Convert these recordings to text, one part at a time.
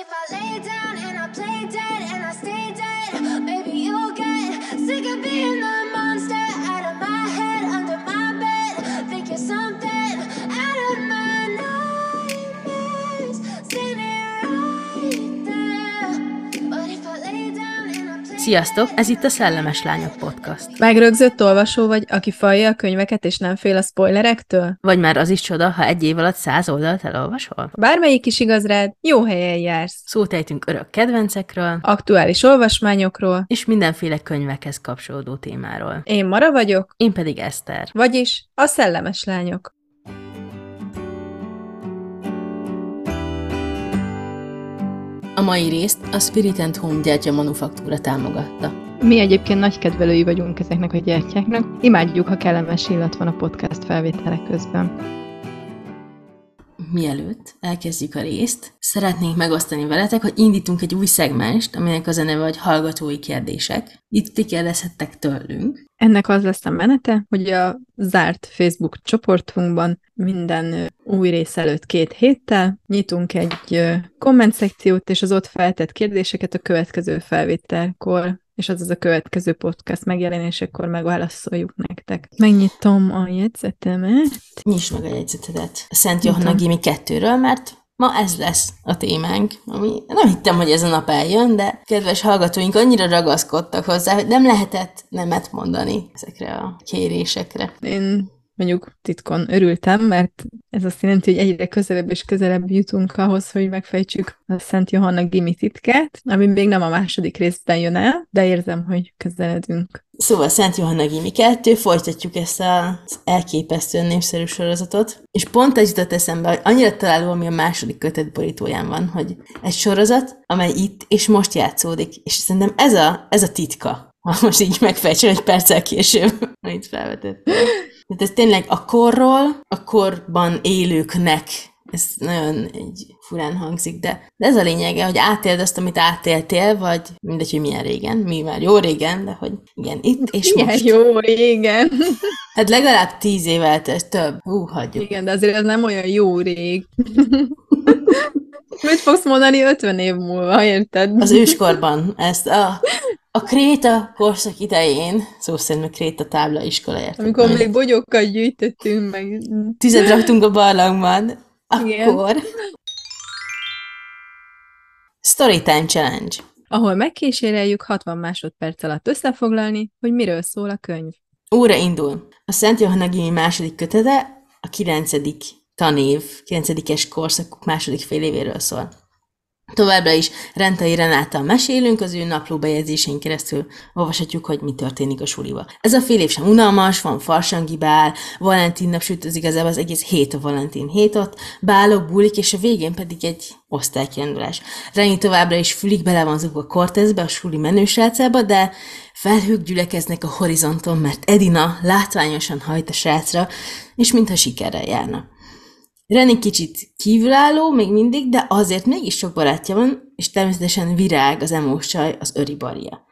if I lay down and I play dead Sziasztok, ez itt a Szellemes Lányok Podcast. Megrögzött olvasó vagy, aki falja a könyveket és nem fél a spoilerektől? Vagy már az is csoda, ha egy év alatt száz oldalt elolvasol? Bármelyik is igaz rád, jó helyen jársz. Szót ejtünk örök kedvencekről, Aktuális olvasmányokról. és mindenféle könyvekhez kapcsolódó témáról. Én Mara vagyok, Én pedig Eszter. vagyis a szellemes lányok. A mai részt a Spirit and Home gyertya manufaktúra támogatta. Mi egyébként nagy kedvelői vagyunk ezeknek a gyertyáknak. Imádjuk, ha kellemes illat van a podcast felvételek közben. Mielőtt elkezdjük a részt, szeretnénk megosztani veletek, hogy indítunk egy új szegmest, aminek az a neve, hogy hallgatói kérdések. Itt ti kérdezhettek tőlünk. Ennek az lesz a menete, hogy a zárt Facebook csoportunkban minden új rész előtt két héttel nyitunk egy komment szekciót, és az ott feltett kérdéseket a következő felvételkor és az az a következő podcast megjelenésekor megválaszoljuk nektek. Megnyitom a jegyzetemet. Nyisd meg a jegyzetedet a Szent Johanna Gimi 2-ről, mert ma ez lesz a témánk, ami nem hittem, hogy ez a nap eljön, de kedves hallgatóink annyira ragaszkodtak hozzá, hogy nem lehetett nemet mondani ezekre a kérésekre. Én mondjuk titkon örültem, mert ez azt jelenti, hogy egyre közelebb és közelebb jutunk ahhoz, hogy megfejtsük a Szent Johanna Gimi titkát, ami még nem a második részben jön el, de érzem, hogy közeledünk. Szóval Szent Johanna Gimi 2, folytatjuk ezt az elképesztően népszerű sorozatot, és pont ez jutott eszembe, hogy annyira találó, ami a második kötet borítóján van, hogy egy sorozat, amely itt és most játszódik, és szerintem ez a, ez a titka, ha most így megfejtsem egy perccel később, amit felvetett. Tehát ez tényleg a korról, a korban élőknek ez nagyon egy furán hangzik, de, de ez a lényege, hogy átéld azt, amit átéltél, vagy mindegy, hogy milyen régen, mi már jó régen, de hogy igen, itt és Milyen most. jó, igen. Hát legalább tíz év eltelt, több. Hú, hagyjuk. Igen, de azért ez nem olyan jó rég. Mit fogsz mondani 50 év múlva, érted? Az őskorban ezt a, a Kréta korszak idején, szó szerint a Kréta tábla iskola érted? Amikor még bogyókkal gyűjtöttünk, meg Tüzet raktunk a barlangban, Igen. akkor... Storytime Challenge. ahol megkíséreljük 60 másodperc alatt összefoglalni, hogy miről szól a könyv. Óra indul. A Szent Johanna Gimi második kötete a kilencedik tanév, kilencedikes korszak második fél évéről szól. Továbbra is Rentai Renáttal mesélünk, az ő naplóbejegyzésén keresztül olvashatjuk, hogy mi történik a suliba. Ez a fél év sem unalmas, van farsangi bál, Valentin nap, sőt az igazából az egész hét a Valentin hét ott, bálok, bulik, és a végén pedig egy osztálykirendulás. Reni továbbra is fülig bele van zugva Cortezbe, a suli menősrácába, de felhők gyülekeznek a horizonton, mert Edina látványosan hajt a srácra, és mintha sikerrel járna. Reni kicsit kívülálló még mindig, de azért mégis sok barátja van, és természetesen virág az emós csaj, az öri baria.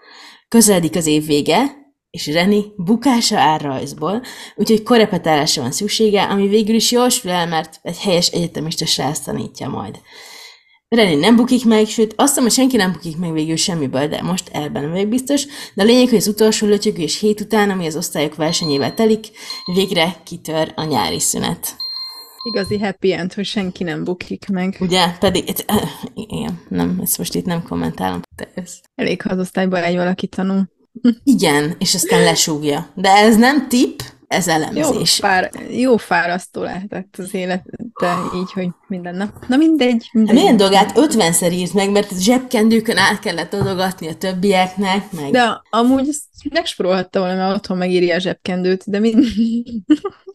Közeledik az év vége, és Reni bukása áll rajzból, úgyhogy korepetálásra van szüksége, ami végül is jól sül el, mert egy helyes egyetemista srác tanítja majd. Reni nem bukik meg, sőt, azt hiszem, hogy senki nem bukik meg végül semmiből, de most ebben nem vagyok biztos. De a lényeg, hogy az utolsó lötyögés hét után, ami az osztályok versenyével telik, végre kitör a nyári szünet. Igazi happy end, hogy senki nem bukik meg. Ugye? Pedig, it, igen, nem, ezt most itt nem kommentálom. De ez... Elég, ha az osztályban egy valaki tanul. Igen, és aztán lesúgja. De ez nem tip, ez Jó, elemzés. fár, jó fárasztó lehetett az élet, de így, hogy minden nap. Na mindegy. mindegy. Milyen dolgát 50-szer írt meg, mert zsebkendőkön át kellett adogatni a többieknek, meg... De amúgy ezt megspórolhatta volna, mert otthon megírja a zsebkendőt, de mind...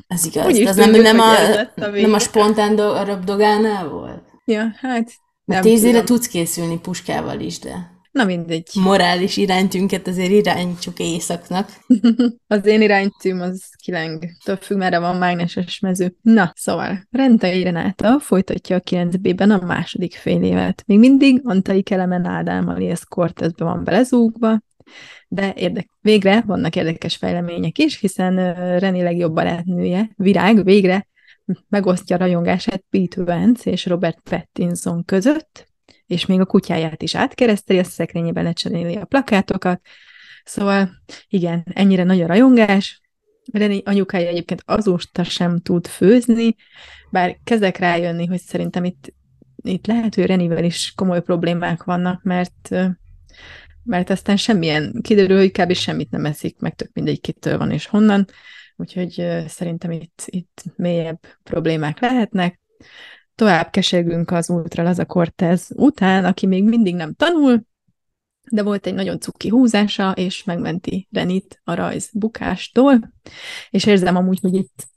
Ez igaz. Úgy az nem, nem, a, ez a nem a spontán do- a röpdogánál volt? ja, hát... Nem tízére tudom. tudsz készülni puskával is, de Na mindegy. morális iránytünket azért irányítsuk éjszaknak. Az én iránytűm az kileng. Több függ, merre van mágneses mező. Na, szóval, Rentai Renáta folytatja a 9B-ben a második fél évet. Még mindig Antai Kelemen Ádám alias Cortezbe van belezúgva, de érdek, végre vannak érdekes fejlemények is, hiszen ö, Reni legjobb barátnője, Virág, végre megosztja rajongását Pete Wentz és Robert Pattinson között, és még a kutyáját is átkereszteli, a szekrényében lecseréli a plakátokat. Szóval igen, ennyire nagy a rajongás. Reni anyukája egyébként azóta sem tud főzni, bár kezdek rájönni, hogy szerintem itt, itt lehet, hogy Renivel is komoly problémák vannak, mert mert aztán semmilyen, kiderül, hogy kb. semmit nem eszik, meg tök mindegy kitől van és honnan, úgyhogy szerintem itt, itt mélyebb problémák lehetnek. Tovább kesergünk az Ultra Laza Cortez után, aki még mindig nem tanul, de volt egy nagyon cuki húzása, és megmenti Renit a rajz bukástól, és érzem amúgy, hogy itt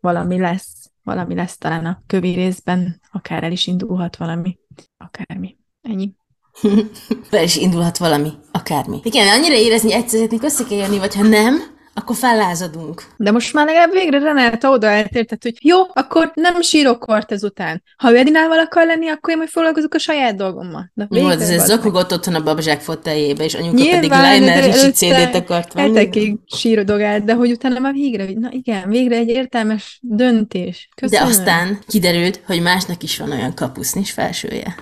valami lesz, valami lesz talán a kövi részben, akár el is indulhat valami, akármi. Ennyi. Be is indulhat valami, akármi. Igen, annyira érezni, hogy egyszer össze kell jönni, vagy ha nem, akkor fellázadunk. De most már legalább végre Renáta oda eltértett, hogy jó, akkor nem sírok kort ezután. Ha ő Edinával akar lenni, akkor én majd foglalkozok a saját dolgommal. Na, jó, ez, ez zokogott otthon a babzsák foteljébe, és anyuka Nyilván, pedig Liner és CD-t akart venni. Hetekig sírodogált, de hogy utána már végre, na igen, végre egy értelmes döntés. Köszönöm. De aztán kiderült, hogy másnak is van olyan kapusznis felsője.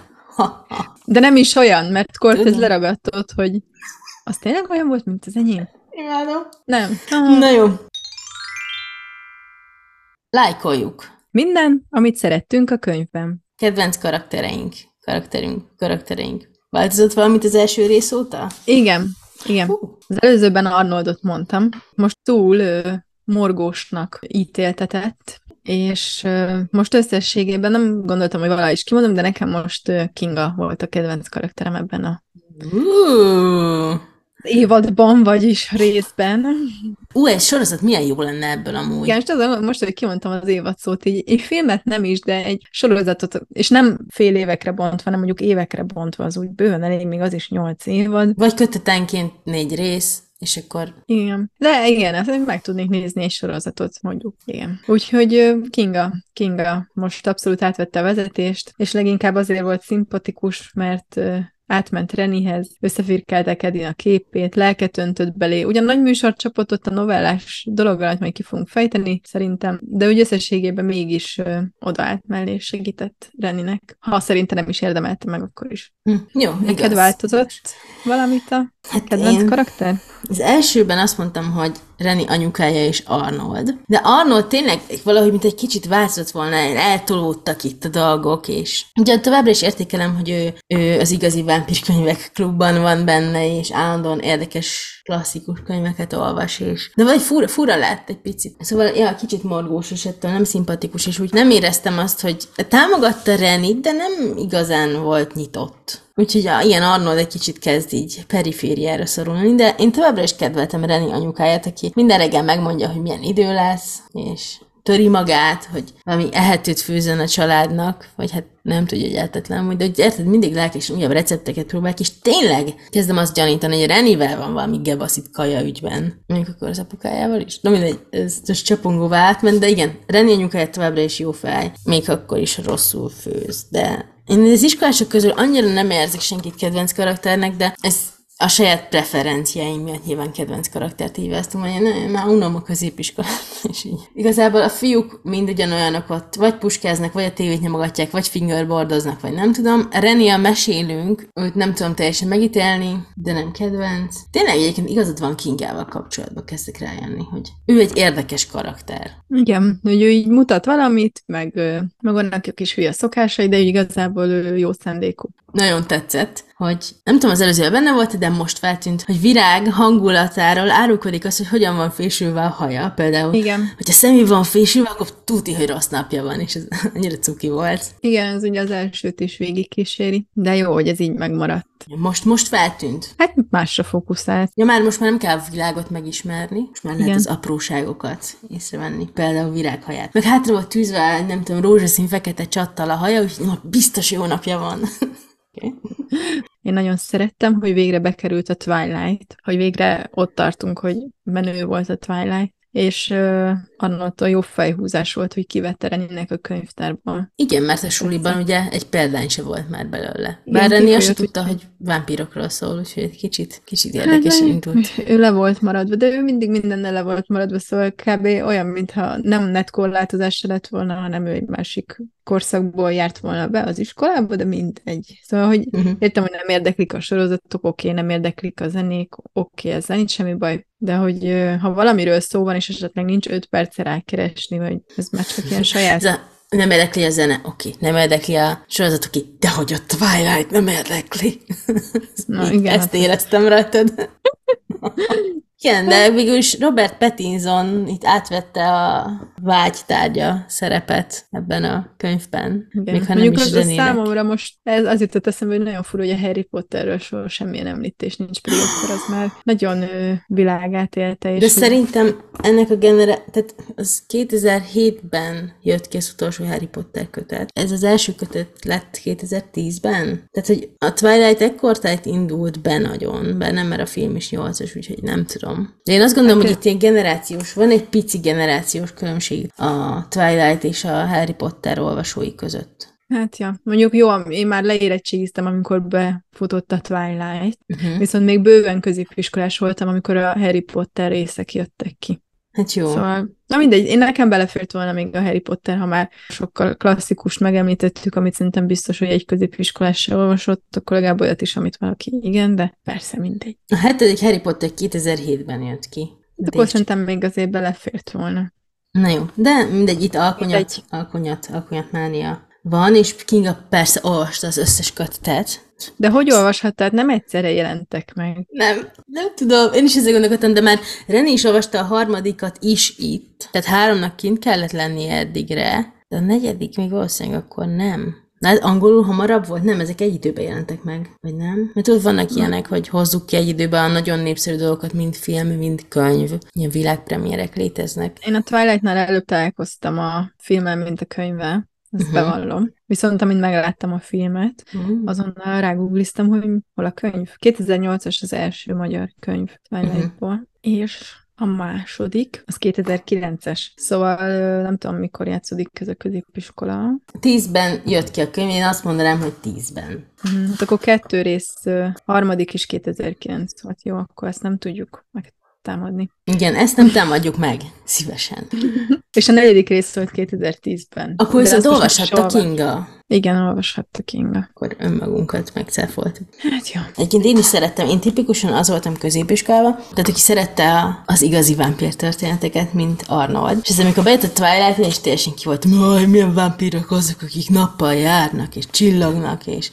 De nem is olyan, mert Cortez leragadtott, hogy az tényleg olyan volt, mint az enyém? Imádom. Nem. Aha. Na jó. Lájkoljuk. Minden, amit szerettünk a könyvben. Kedvenc karaktereink. Karakterünk. Karaktereink. Változott valamit az első rész óta? Igen. Igen. Uh. Az előzőben Arnoldot mondtam. Most túl ö, morgósnak ítéltetett, és ö, most összességében nem gondoltam, hogy valahogy is kimondom, de nekem most ö, Kinga volt a kedvenc karakterem ebben a Uh évadban, vagyis részben. Ú, egy sorozat milyen jó lenne ebből amúgy. Igen, most, az, most, hogy kimondtam az évad szót, így egy filmet nem is, de egy sorozatot, és nem fél évekre bontva, hanem mondjuk évekre bontva, az úgy bőven elég, még az is nyolc évad. Vagy kötetenként négy rész, és akkor... Igen. De igen, ezt meg tudnék nézni egy sorozatot, mondjuk. Igen. Úgyhogy Kinga, Kinga most abszolút átvette a vezetést, és leginkább azért volt szimpatikus, mert átment Renihez, összefirkeltek Edin a képét, lelket öntött belé. Ugyan nagy műsor csapott ott a novellás dolog alatt majd ki fogunk fejteni, szerintem, de úgy összességében mégis ö, oda állt mellé és segített Reninek. Ha szerintem nem is érdemelte meg, akkor is. Hm, jó, Neked igaz. változott valamit a hát kedvenc én... karakter? Az elsőben azt mondtam, hogy Reni anyukája és Arnold. De Arnold tényleg valahogy, mint egy kicsit változott volna, eltolódtak itt a dolgok, és ugye továbbra is értékelem, hogy ő, ő az igazi vámpírkönyvek klubban van benne, és állandóan érdekes klasszikus könyveket olvas, és de vagy fura, fura lett egy picit. Szóval, ja, kicsit morgós, és ettől nem szimpatikus, és úgy nem éreztem azt, hogy támogatta Renit, de nem igazán volt nyitott. Úgyhogy a, ilyen Arnold egy kicsit kezd így perifériára szorulni, de én továbbra is kedveltem Reni anyukáját, aki minden reggel megmondja, hogy milyen idő lesz, és töri magát, hogy valami ehetőt főzön a családnak, vagy hát nem tudja, hogy eltetlen, hogy de érted, mindig lelkesen újabb recepteket próbálják, és tényleg kezdem azt gyanítani, hogy Renivel van valami gebaszit kaja ügyben. Mondjuk akkor az apukájával is. Na mindegy, ez, ez csapongóvá átment, de igen, Reni anyukája továbbra is jó fej, még akkor is rosszul főz, de én az iskolások közül annyira nem érzik senkit kedvenc karakternek, de ez a saját preferenciáim miatt nyilván kedvenc karaktert híváztam, hogy én már unom a középiskolát, és így. Igazából a fiúk mind ugyanolyanok ott, vagy puskáznak, vagy a tévét nyomogatják, vagy fingerboardoznak, vagy nem tudom. Reni a mesélünk, őt nem tudom teljesen megítélni, de nem kedvenc. Tényleg egyébként igazad van Kingával kapcsolatban kezdek rájönni, hogy ő egy érdekes karakter. Igen, hogy ő így mutat valamit, meg, meg vannak a kis hülye szokásai, de igazából ő jó szándékú. Nagyon tetszett, hogy nem tudom, az előzőben benne volt, de most feltűnt, hogy virág hangulatáról árulkodik az, hogy hogyan van fésülve a haja. Például, Igen. hogyha szemű van fésülve, akkor tuti, hogy rossz napja van, és ez annyira cuki volt. Igen, ez ugye az elsőt is végigkíséri, de jó, hogy ez így megmaradt. Most, most feltűnt. Hát másra fókuszált. Ja, már most már nem kell a világot megismerni, most már lehet Igen. az apróságokat észrevenni, például virághaját. Meg hátra volt tűzve, nem tudom, rózsaszín fekete csattal a haja, úgyhogy biztos jó napja van. Én nagyon szerettem, hogy végre bekerült a Twilight, hogy végre ott tartunk, hogy menő volt a Twilight. És uh, annól jó fejhúzás volt, hogy kivette Reninek a könyvtárban. Igen, mert a suliban ugye egy példány se volt már belőle. Bár Reni azt tudta, hogy- vámpírokról szól, úgyhogy egy kicsit, kicsit érdekesen Hát, indult. Ő le volt maradva, de ő mindig mindennel le volt maradva, szóval kb. olyan, mintha nem netkorlátozás se lett volna, hanem ő egy másik korszakból járt volna be az iskolába, de mindegy. Szóval, hogy Uh-huh. értem, hogy nem érdeklik a sorozatok, oké, nem érdeklik a zenék, oké, ezzel nincs semmi baj, de hogy ha valamiről szó van, és esetleg nincs öt perce rákeresni, vagy ez már csak ilyen saját a, nem érdekli a zene, oké. Nem érdekli a sorozat, oké. De hogy a Twilight nem érdekli. Na, igen, Ezt hát- éreztem rajtad. Igen, de végül is Robert Pattinson itt átvette a vágytárgya szerepet ebben a könyvben. Igen. Még ha nem Mondjuk is az a számomra most ez az jutott eszembe, hogy nagyon fura, hogy a Harry Potterről soha semmilyen említés nincs, pedig akkor az már nagyon ö, világát élte. És De szerintem ennek a genere... Tehát az 2007-ben jött ki az utolsó Harry Potter kötet. Ez az első kötet lett 2010-ben. Tehát, hogy a Twilight ekkortájt indult be nagyon, be nem, mert a film is 8-as, úgyhogy nem tudom. De én azt gondolom, hogy itt ilyen generációs, van egy pici generációs különbség a Twilight és a Harry Potter olvasói között. Hát ja, mondjuk jó, én már leérettségiztem, amikor befutott a Twilight, Uh-huh. viszont még bőven középiskolás voltam, amikor a Harry Potter részek jöttek ki. Hát jó. Szóval, na mindegy, én nekem belefért volna még a Harry Potter, ha már sokkal klasszikust megemlítettük, amit szerintem biztos, hogy egy középiskolás se olvasott, akkor legalább olyat is, amit valaki igen, de persze mindegy. A hetedik Harry Potter 2007-ben jött ki. De Hát akkor így- szerintem még azért belefért volna. Na jó, de mindegy, itt alkonyat, Mindegy. alkonyat, alkonyat mánia van, és Kinga persze olvasta az összes kötetet. De hogy olvashattad? Nem egyszerre jelentek meg. Nem, nem tudom, én is ezzel gondolkodtam, de már René is olvasta a harmadikat is itt, tehát háromnak kint kellett lennie eddigre, de a negyedik még valószínűleg akkor nem. Na, hát angolul hamarabb volt? Nem, ezek egy időben jelentek meg, vagy nem? Mert ott vannak ilyenek, hogy hozzuk ki egy időben a nagyon népszerű dolgokat, mind film, mind könyv. Ilyen világpremierek léteznek. Én a Twilightnál előbb találkoztam a filmmel, mint a könyvvel, ezt Mhm. uh-huh. bevallom. Viszont amint megláttam a filmet, Mm. azonnal rágoogliztam, hogy hol a könyv. 2008-as az első magyar könyv Twilightból, uh-huh. és a második, az 2009-es. Szóval nem tudom, mikor játszódik ez a középiskola. Tízben jött ki a könyv, én azt mondanám, hogy tízben. Mhm, Hát akkor kettő rész, harmadik is 2009 volt. Jó, akkor ezt nem tudjuk megtámadni. Igen, ezt nem támadjuk meg. Szívesen. És a negyedik rész volt 2010-ben. Akkor viszont olvashatta olvas- Kinga. Igen, olvashatta Kinga. Akkor önmagunkat megcáfoltuk. Hát jó. Egyébként én is szerettem, én tipikusan az voltam középiskolában, tehát aki szerette az igazi vámpír történeteket, mint Arnold. És ez amikor bejött a Twilight, én is teljesen ki hogy milyen vámpírok azok, akik nappal járnak, és csillognak, és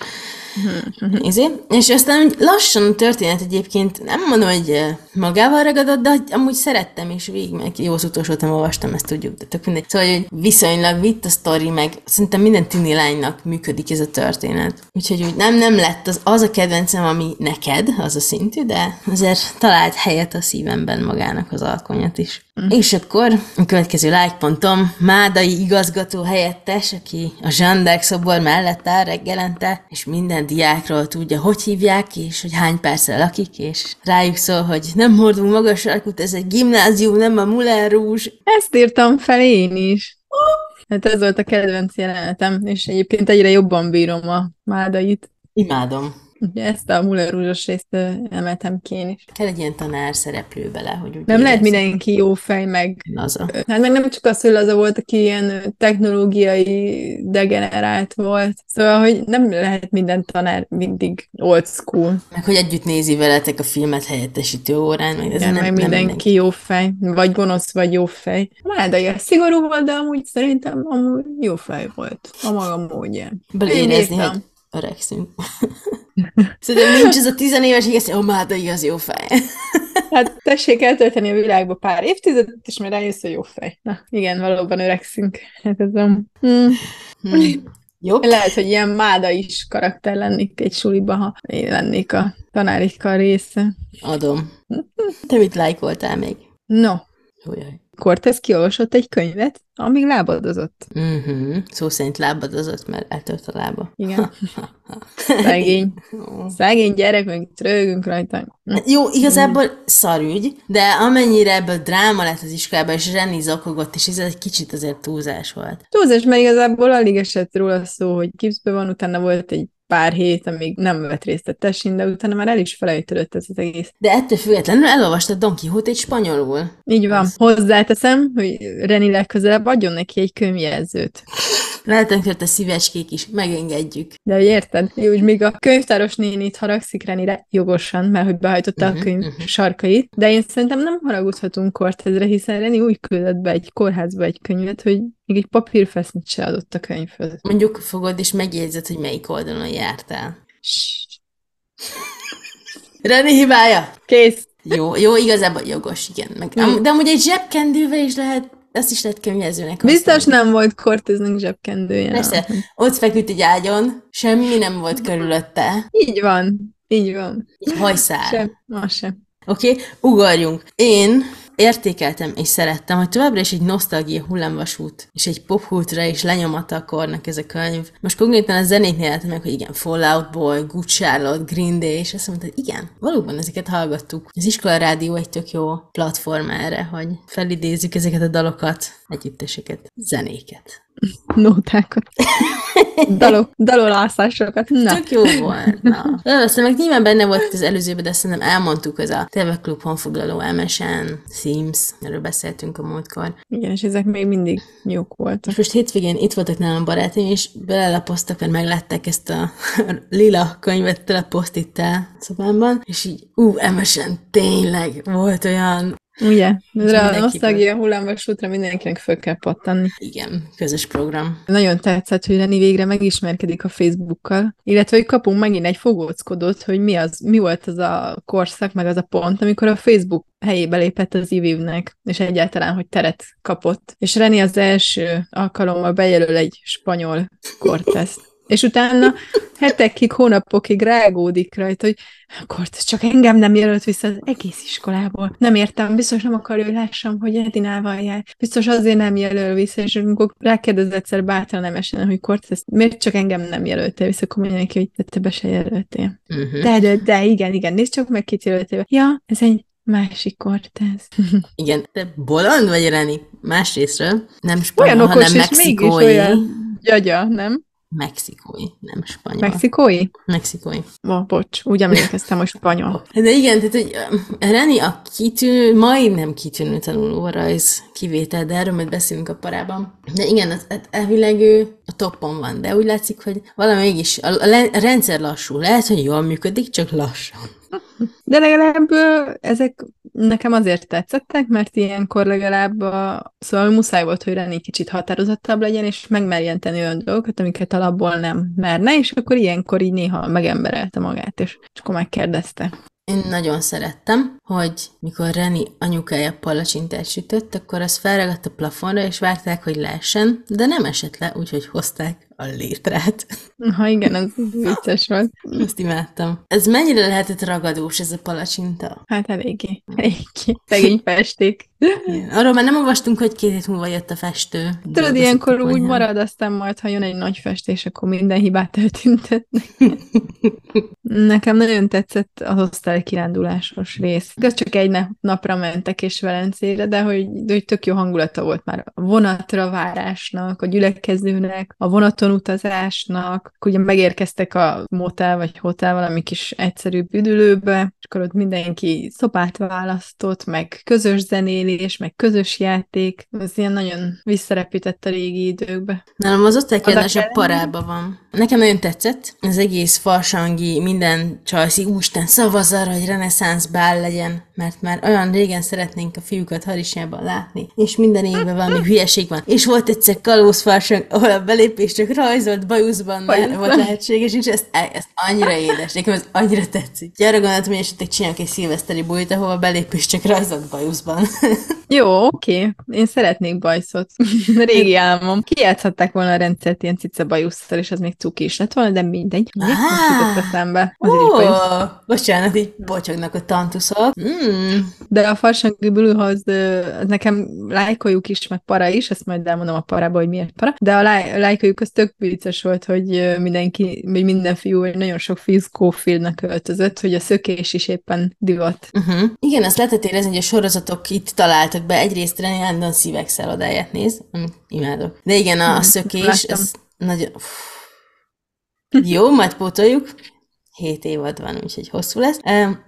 Izé. És aztán úgy lassan a történet egyébként nem mondom, hogy magával ragadott, de amúgy szerettem, és végig meg jó az nem olvastam, ezt tudjuk, de tök mindegy. Szóval, hogy viszonylag vitt a sztori, meg szerintem minden tini lánynak működik ez a történet. Úgyhogy úgy nem, nem lett az, az a kedvencem, ami neked, az a szintű, de azért talált helyet a szívemben magának az alkonyat is. Mm. És akkor a következő like pontom, Mádai igazgató helyettes, aki a Zsandák szobor mellett áll reggelente, és minden diákról tudja, hogy hívják, és hogy hány perccel lakik, és rájuk szól, hogy nem hordunk magas sarkút, ez egy gimnázium, nem a Muller Rouge. Ezt írtam fel én is. Hát ez volt a kedvenc jelenetem, és egyébként egyre jobban bírom a mádait. Imádom. Ugye ezt a Muller rúzsos részt emeltem ki én is. Kell egy ilyen tanár szereplő bele, hogy úgy Nem lehet mindenki jó fej, meg Laza. Hát meg nem csak az, hogy Laza volt, aki ilyen technológiai degenerált volt. Szóval, hogy nem lehet minden tanár mindig old school. Meg hogy együtt nézi veletek a filmet helyettesítő órán, meg ez Igen, nem, meg nem mindenki jó fej. Vagy gonosz, vagy jó fej. Mádai a szigorú volt, de amúgy szerintem amúgy jó fej volt. A maga módján. beleérezni, Én hogy öregszünk. Szerintem nincs ez a tizenéves, hogy ó, Mádai az jó fej. Hát tessék eltölteni a világba pár évtizedet, és már rájössz, hogy jó fej. Na, igen, valóban öregszünk. Hát ez a... Hmm. Hmm. Jobb? Lehet, hogy ilyen máda is karakter lennék egy suliba, ha én lennék a tanárikar része. Adom. Te mit lájkoltál még? No, Jaj. Cortez kiolvasott egy könyvet, amíg lábadozott. Uh-huh. Szó szerint lábadozott, mert eltört a lába. Igen. Szegény. Szegény gyerek, meg itt rögünk rajta. Jó, igazából szarügy, de amennyire ebből dráma lett az iskolában, és Zseni zakogott, és ez egy kicsit azért túlzás volt. Túlzás, mert igazából alig esett róla szó, hogy gipszbe van, utána volt egy pár hét, amíg nem vett részt a tessin, de utána már el is felejtődött ez az egész. De ettől függetlenül elolvastad Don Quixote egy spanyolul. Így van. Hozzáteszem, hogy Reni legközelebb adjon neki egy könyvjelzőt. Lehetnek a szívecskék is, megengedjük. De hogy érted? Jó, és még a könyvtáros nénit haragszik Renire jogosan, mert hogy behajtotta Mhm, a könyv mhm. sarkait, de én szerintem nem haragudhatunk Cortezre, hiszen Reni úgy küldött be egy kórházba egy könyvet, hogy még egy papírfesznyt se adott a könyvhöz. Mondjuk fogod és megjegyzed, hogy melyik oldalon jártál. Reni hibája! Kész! Jó, jó, igazából jogos, igen. Meg, am, de amúgy egy zsebkendővel is lehet, ezt is lehet könyvezőnek Biztos használni. nem volt Corteznek zsebkendője. Persze, ott feküdt egy ágyon, semmi nem volt körülötte, Így van. Így van. egy hajszál. Sem. Az sem. Oké, okay, ugorjunk. Én értékeltem és szerettem, hogy továbbra is egy nosztalgia hullámvasút, és egy popkultúra is lenyomata a kornak ez a könyv. Most konkrétan a zenéknél éltem meg, hogy igen, Fallout Boy, Good Charlotte, Green Day, és azt mondta, hogy igen, valóban ezeket hallgattuk. Az iskola rádió egy tök jó platform erre, hogy felidézzük ezeket a dalokat, együtteseket, zenéket. Nótákat. Dalok, dalolászásokat. Na. Tök jó volt. Na. De aztán meg nyilván benne volt az előzőben, de szerintem elmondtuk, ez a TV Klub honfoglaló MSN, Sims, erről beszéltünk a múltkor. Igen, és ezek még mindig jók voltak. És most hétvégén itt voltak nálam barátaim, és belelapoztak, mert meglátták ezt a lila könyvet tele posztittel szobámban, és így, ú, MSN, tényleg, volt olyan, Ugye? De a mindenki nosztalgia hullámvasútra mindenkinek föl kell pattanni. igen, közös program. Nagyon tetszett, hogy Reni végre megismerkedik a Facebookkal, illetve hogy kapunk megint egy fogóckodót, hogy mi, az, mi volt az a korszak, meg az a pont, amikor a Facebook helyébe lépett az ivivnek, és egyáltalán, hogy teret kapott. És Reni az első alkalommal bejelöl egy spanyol korteszt. És utána hetekig, hónapokig rágódik rajta, hogy akkor csak engem nem jelölt vissza az egész iskolából. Nem értem, biztos nem akarja, hogy lássam, hogy Edinával jár. Biztos azért nem jelöl vissza, és amikor rákérdez egyszer bátran nem esen, hogy Cortez, miért csak engem nem jelöltél vissza, akkor mondja neki, hogy te be se jelöltél. Uh-huh. De, de, de, igen, igen, nézd csak meg, kit jelöltél. Ja, ez egy másik Cortez. Igen, te bolond vagy, Reni? Másrésztről nem spanyol, Olyan okos, hanem mexikói. olyan gyagya, nem? Mexikói, nem spanyol. Mexikói? Mexikói. Ma, bocs, úgy emlékeztem, hogy spanyol. De igen, tehát hogy ö, Reni a kitűnő, majdnem kitűnő tanulórajz kivétel, de erről majd beszélünk a parában. De igen, az, hát elvileg ő a toppon van, de úgy látszik, hogy valami mégis a, a, rendszer lassú. Lehet, hogy jól működik, csak lassan. De legalább ezek nekem azért tetszettek, mert ilyenkor legalább a... Szóval muszáj volt, hogy Reni kicsit határozottabb legyen, és megmerjen tenni olyan dolgokat, amiket alapból nem merne, és akkor ilyenkor így néha megemberelte magát, és, és akkor megkérdezte. Én nagyon szerettem, hogy mikor Reni anyukája palacsintát sütött, akkor az felragadt a plafonra, és várták, hogy leessen, de nem esett le, úgyhogy hozták a létrát. Ha igen, az vicces volt. Ezt imádtam. Ez mennyire lehetett ragadós, ez a palacsinta? Hát eléggé. Eléggé. Szegény festék. Igen. Arról már nem olvastunk, hogy két hét múlva jött a festő. Tudod, ilyenkor úgy marad, aztán majd, ha jön egy nagy festés, akkor minden hibát eltüntetnek. Nekem nagyon tetszett az osztálykirándulásos rész. Igaz, csak egy nap- napra mentek és Velencére, de hogy, de hogy tök jó hangulata volt már a vonatra várásnak, a gyülekezőnek, a vonaton utazásnak, akkor ugye megérkeztek a motel vagy hotel valami kis egyszerűbb üdülőbe, és akkor ott mindenki szobát választott, meg közös zenélés, meg közös játék. Ez ilyen nagyon visszarepített a régi időkbe. Nálam az osztálykiadás a parában van. Nekem nagyon tetszett. Az egész farsangi, minden csajszi, úristen, szavazz arra, hogy reneszánsz bál legyen, mert már olyan régen szeretnénk a fiúkat harisnyában látni, és minden évben valami hülyeség van. És volt egyszer kalóz farsang, ahol a belépés csak rajzolt bajuszban, volt lehetséges, és ez, ez annyira édes, nekem ez annyira tetszik. Gyere gondoltam, hogy esetleg csinálok egy szilveszteri bulit, ahol a belépés csak rajzolt bajuszban. Jó, oké. Én szeretnék bajszot. Régi álmom. Kijátszhatták volna a rendszert ilyen cica bajusszal, és az még cuki is lett volna, de mindegy. Most Ah. eszembe. Az Ó, bocsánat, így bocsognak a tantuszok. Mm, Hmm. De a farsangi bluehoz az nekem lájkoljuk is, meg para is, ezt majd elmondom a parába, hogy miért para, de a láj- lájkoljuk az tök vicces volt, hogy mindenki, vagy minden fiú, vagy nagyon sok fiú Schofield-nek öltözött, hogy a szökés is éppen divat. Uh-huh. Igen, azt lehetett érezni, hogy a sorozatok itt találtak be. Egyrészt Renny Landon szívek szállodáját néz, amit imádok. De igen, a, a szökés, láttam. ez nagyon... Jó, majd pótoljuk. Hét évad van, úgyhogy hosszú lesz.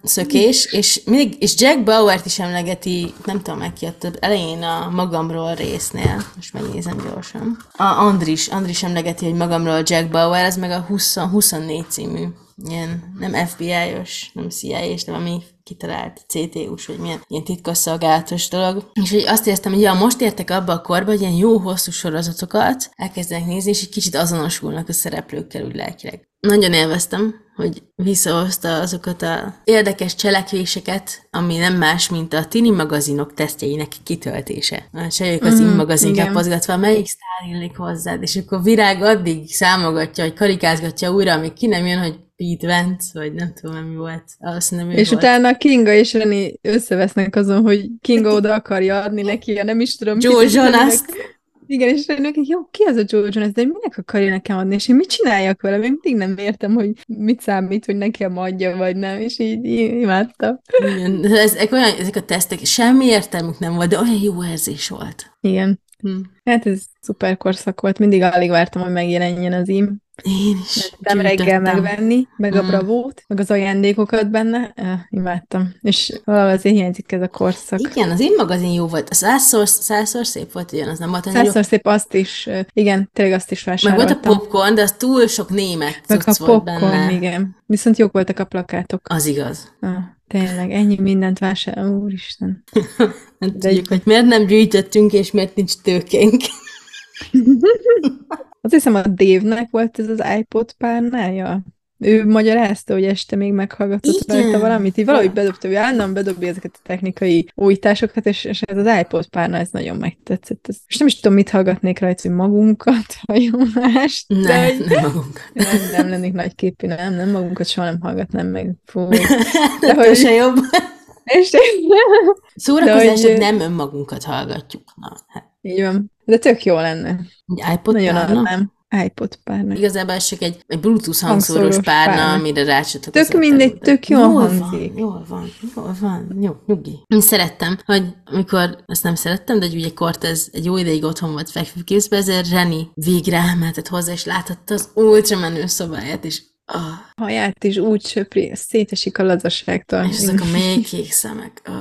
Szökés, és, mindig, és Jack Bauer-t is emlegeti, nem tudom, meg ki a több, elején a magamról résznél, most megnézem gyorsan. A Andris, Andris emlegeti, hogy magamról Jack Bauer, ez meg a 20, 24 című, ilyen nem FBI-os, nem CIA-s, de valami kitalált CTU-s, vagy milyen ilyen titkosszolgálatos dolog. És hogy azt éreztem, hogy ja, most értek abba a korba, hogy ilyen jó hosszú sorozatokat elkezdenek nézni, és egy kicsit azonosulnak a szereplőkkel úgy lelkileg. Nagyon élveztem, hogy visszahozta azokat a érdekes cselekvéseket, ami nem más, mint a tini magazinok tesztjeinek kitöltése. Csajok az Mm, magazin kapozgatva, melyik sztár illik hozzád, és akkor Virág addig számogatja, hogy karikázgatja újra, amíg ki nem jön, hogy Pete Vance, vagy nem tudom, mi volt. Azt nem És volt. utána Kinga és Reni összevesznek azon, hogy Kinga oda akarja adni neki, nem is tudom. Joe Jonas. Igen, és Reninek, jó, ki az a Joe Jonas, de minek akarja nekem adni, és én mit csináljak vele? Még mindig nem értem, hogy mit számít, hogy nekem adja, vagy nem, és így imádtam. Igen, ezek, olyan, ezek a tesztek, semmi értelmük nem volt, de olyan jó érzés volt. Igen. Hm. Hát ez szuper korszak volt, mindig alig vártam, hogy megjelenjen az im. Én is. Nem reggel megvenni, meg a Mm. bravót, meg az ajándékokat benne. Eh, imádtam. És valahogy azért hiányzik ez a korszak. Igen, az én magazin jó volt. A százszor, százszor szép volt, ugyan, az nem volt. Százszor szép azt is, igen, tényleg azt is Meg vásároltam. volt a popcorn, de az túl sok német Meg a cucc volt popcorn, benne. igen. Viszont jók voltak a plakátok. Az igaz. Ah, tényleg, ennyi mindent vásárol, úristen. Nem tudjuk, hogy miért nem gyűjtöttünk, és miért nincs tőkénk. Azt hiszem a Dave-nek volt ez az iPod párnája. Ő magyarázta, hogy este még meghallgatott Igen. rajta valamit, így valahogy bedobta, hogy állandóan bedobja ezeket a technikai újításokat, és, és ez az iPod párna, ez nagyon megtetszett. Ez, és nem is tudom, mit hallgatnék rajta, hogy magunkat, vagy mást. de Ne, hogy nem magunk. nem, nem lennék nagyképű, nem, nem magunkat soha nem hallgatnám meg. Fú. De hogy- se jobb. És Szórakozásra hogy- nem önmagunkat hallgatjuk. Na, hát. így van. De tök jó lenne. Egy iPod Nagyon párna? adnám. iPod párna. Igazából csak egy, egy Bluetooth hangszórós Hangszórós párna, párna. amire rácsatlakozott. Tök mindegy, tök jól hangzik. Van, jól van, jól van, jó, nyugi. Én szerettem, hogy amikor, ezt nem szerettem, de hogy ugye Cortez egy jó ideig otthon volt fekvőképzbe, ezért Reni végre elmehetett hozzá, és láthatta az ultra menő szobáját, és ah, haját is úgy söpri, szétesik a lazaságtól. és ezek a mély kék szemek. Ah.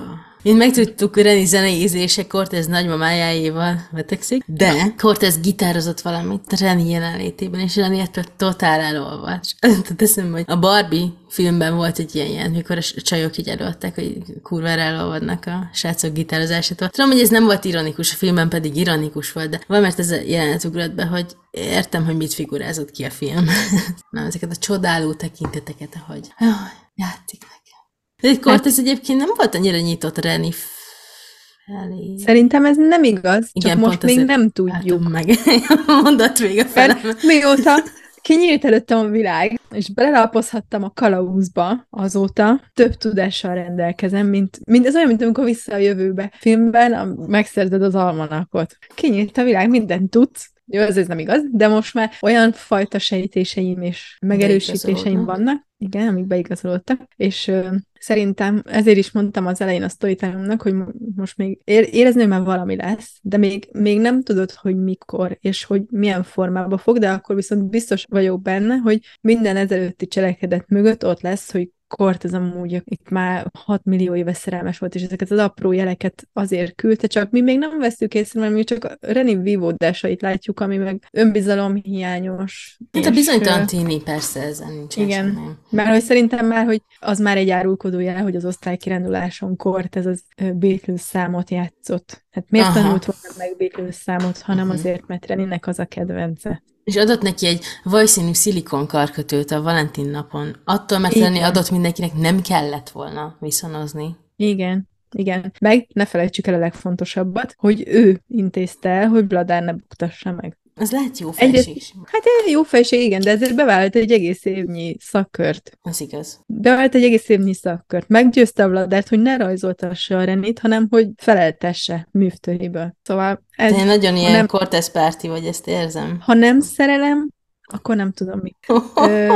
Én megtudtuk, Reni zenei ízlése Cortez nagymamájáéval vetekszik, de Cortez gitározott valamit Reni jelenlétében, és Reni ettől totál elolvadt. És Tehát eszembe, hogy a Barbie filmben volt egy ilyen, ilyen mikor a csajok így előadták, hogy kurvára elolvadnak a srácok gitározásától. Tudom, hogy ez nem volt ironikus, a filmben pedig ironikus volt, de valamert ez a jelenet ugrott be, hogy értem, hogy mit figurázott ki a film. Nem, ezeket a csodáló tekinteteket, ahogy jaj, játszik nekem. De egy Cortez egyébként nem volt annyira nyitott Reni felé. Szerintem ez nem igaz, Igen, csak most még nem tudjuk. Meg. Mondat még a felem. Mert mióta kinyílt előttem a világ, és belelapozhattam a kalauzba azóta, több tudással rendelkezem, mint, mint ez olyan, mint amikor vissza a jövőbe filmben a, megszerzed az almanakot. Kinyílt a világ, mindent tudsz, jó, ez, ez nem igaz, de most már olyan fajta sejtéseim és megerősítéseim vannak, igen, amik beigazolódtak, és ö, szerintem ezért is mondtam az elején a storytime hogy mo- most még ér- érezni, hogy már valami lesz, de még, még nem tudod, hogy mikor, és hogy milyen formában fog, de akkor viszont biztos vagyok benne, hogy minden ezelőtti cselekedet mögött ott lesz, hogy Cortez amúgy itt már 6 millió éve szerelmes volt, és ezeket az apró jeleket azért küldte, csak mi még nem veszük észre, mert mi csak a Reni vívódásait látjuk, ami meg önbizalom hiányos. Hát a bizonytalan tini persze ezen nincs Igen. semmi. mert hogy szerintem már, hogy az már egy árulkodó jel, hogy az osztálykiránduláson kort ez az Beatles számot játszott. Hát miért Aha. tanult volna meg Beatles számot, hanem Mhm. azért, mert Reninek az a kedvence. És adott neki egy vajszínű szilikon karkötőt a Valentin napon. Attól, lenni adott mindenkinek, nem kellett volna viszonozni. Igen, igen. Meg ne felejtsük el a legfontosabbat, hogy ő intézte el, hogy Bladár ne buktassa meg. Az lehet jó felség. is. Hát egy jó fejség, igen, de ezért bevált egy egész évnyi szakkört. Az igaz. Bevált egy egész évnyi szakkört. Meggyőzte a Vladert, hogy ne rajzoltassa a Renit, hanem hogy feleltesse művtöréből. Szóval ez, Te nagyon ilyen nem- Cortez párti vagy, ezt érzem. ha nem szerelem, akkor nem tudom mi. Ö,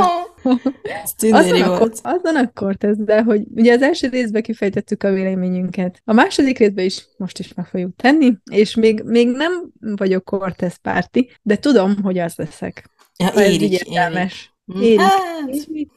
Azon akkor, volt. azon akkor ez, de hogy ugye az első részben kifejtettük a véleményünket. A második részben is most is meg fogjuk tenni, és még, még nem vagyok Cortez párti, de tudom, hogy az leszek. Ja, Ha ez így érik, érik. értelmes. Érik. Hát,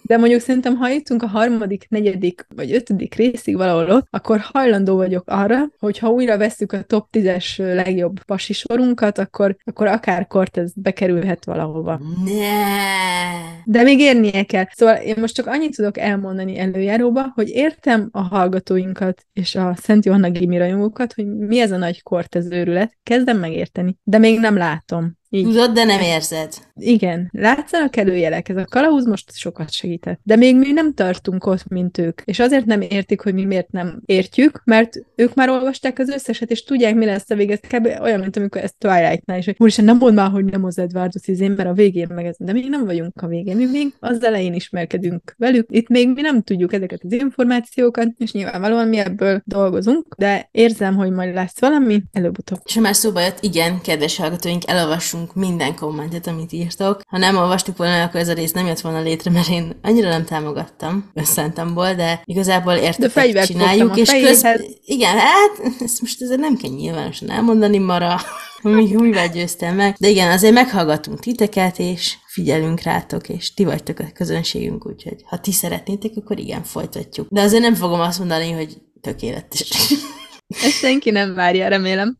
De mondjuk szerintem, ha jutunk a harmadik, negyedik vagy ötödik részig valahol ott, akkor hajlandó vagyok arra, hogy ha újra vesszük a top 10-es legjobb pasi sorunkat, akkor, akkor akár Cortez bekerülhet valahova. ne. De még érnie kell. Szóval én most csak annyit tudok elmondani előjáróba, hogy értem a hallgatóinkat és a Szent Johanna Gimi rajongókat, hogy mi ez a nagy Cortez őrület. Kezdem megérteni, de még nem látom. Így. Tudod, de nem érzed. Igen, látszanak előjelek, ez a kalauz most sokat segített. De még mi nem tartunk ott, mint ők. És azért nem értik, hogy mi miért nem értjük, mert ők már olvasták az összeset, és tudják, mi lesz a vége. Ez kb. olyan, mint amikor ez Twilight-nál is, hogy úristen, nem mondd már, hogy nem az Edwardot izén, mert a végén meg ez. De még nem vagyunk a végén, mi még az elején ismerkedünk velük. Itt még mi nem tudjuk ezeket az információkat, és nyilvánvalóan mi ebből dolgozunk, de érzem, hogy majd lesz valami, előbb-utóbb. És már szóba jött, igen, kedves hallgatóink, elolvassunk minden kommentet, amit írtok. Ha nem olvastuk volna, akkor ez a rész nem jött volna létre, mert én annyira nem támogattam összentemból, de igazából értetek, De fegyvert csináljuk, és közben, igen, hát ezt most ezzel nem kell nyilvánosan elmondani, Mara, mi, mivel győztem meg. De igen, azért meghallgatunk titeket, és figyelünk rátok, és ti vagytok a közönségünk, úgyhogy ha ti szeretnétek, akkor igen, folytatjuk. De azért nem fogom azt mondani, hogy tökéletes. Ezt senki nem várja, remélem.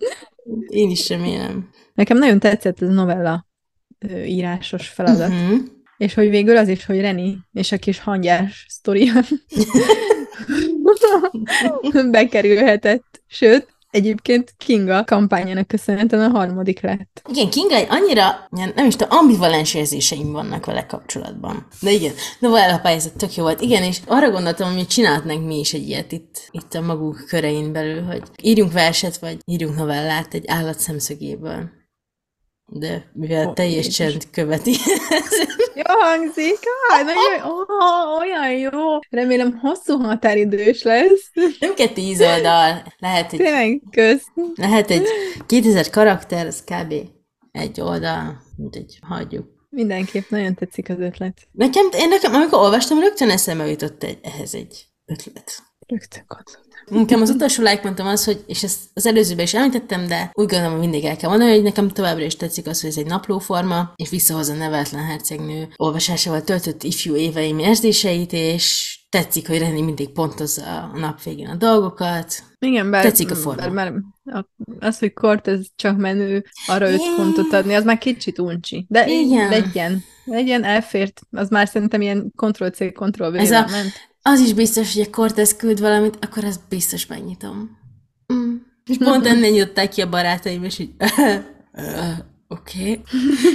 Én is remélem. Nekem nagyon tetszett ez a novella írásos feladat. Uh-huh. És hogy végül az is, hogy Reni és a kis hangyás sztoria bekerülhetett. Sőt, egyébként Kinga kampányának köszönhetően a harmadik lett. Igen, Kinga egy annyira, nem is tudom, ambivalens érzéseim vannak vele kapcsolatban. De igen, de well, a pályázat tök jó volt. Igen, és arra gondoltam, hogy csinálhatnánk mi is egy ilyet itt, itt a maguk körein belül, hogy írjunk verset, vagy írjunk novellát egy állat szemszögéből. De mivel Ó, teljes Jézus. csend követi, Jó hangzik, ah, nagyon, oh, olyan jó. Remélem hosszú határidős lesz. nem kell tíz oldal, lehet egy, Tényleg, kösz. lehet egy 2000 karakter, az kb. egy oldal, mint egy hagyjuk. Mindenképp nagyon tetszik az ötlet. Nekem, én nekem, amikor olvastam, rögtön eszembe jutott egy, ehhez egy ötlet. Rögtön gondoltam. Nekem az utolsó like pontom az, hogy, és ezt az előzőben is említettem, de úgy gondolom, hogy mindig el kell mondani, hogy nekem továbbra is tetszik az, hogy ez egy naplóforma, és visszahozza a nevetlen hercegnő olvasásával töltött ifjú éveim érzéseit, és tetszik, hogy Reni mindig pontozza a nap végén a dolgokat. Igen, bár, Tetszik a forma. bár, a- az, hogy Cortez csak menő, arra öt pontot adni, az már kicsit uncsi. De Igen. legyen, legyen, elfért. Az már szerintem ilyen Ctrl-C, ctrl Ez a- ment. Az is biztos, hogy a Cortez küld valamit, akkor azt biztos megnyitom. Mm. És pont ennél nyitották ki a barátaim, és így oké. Okay.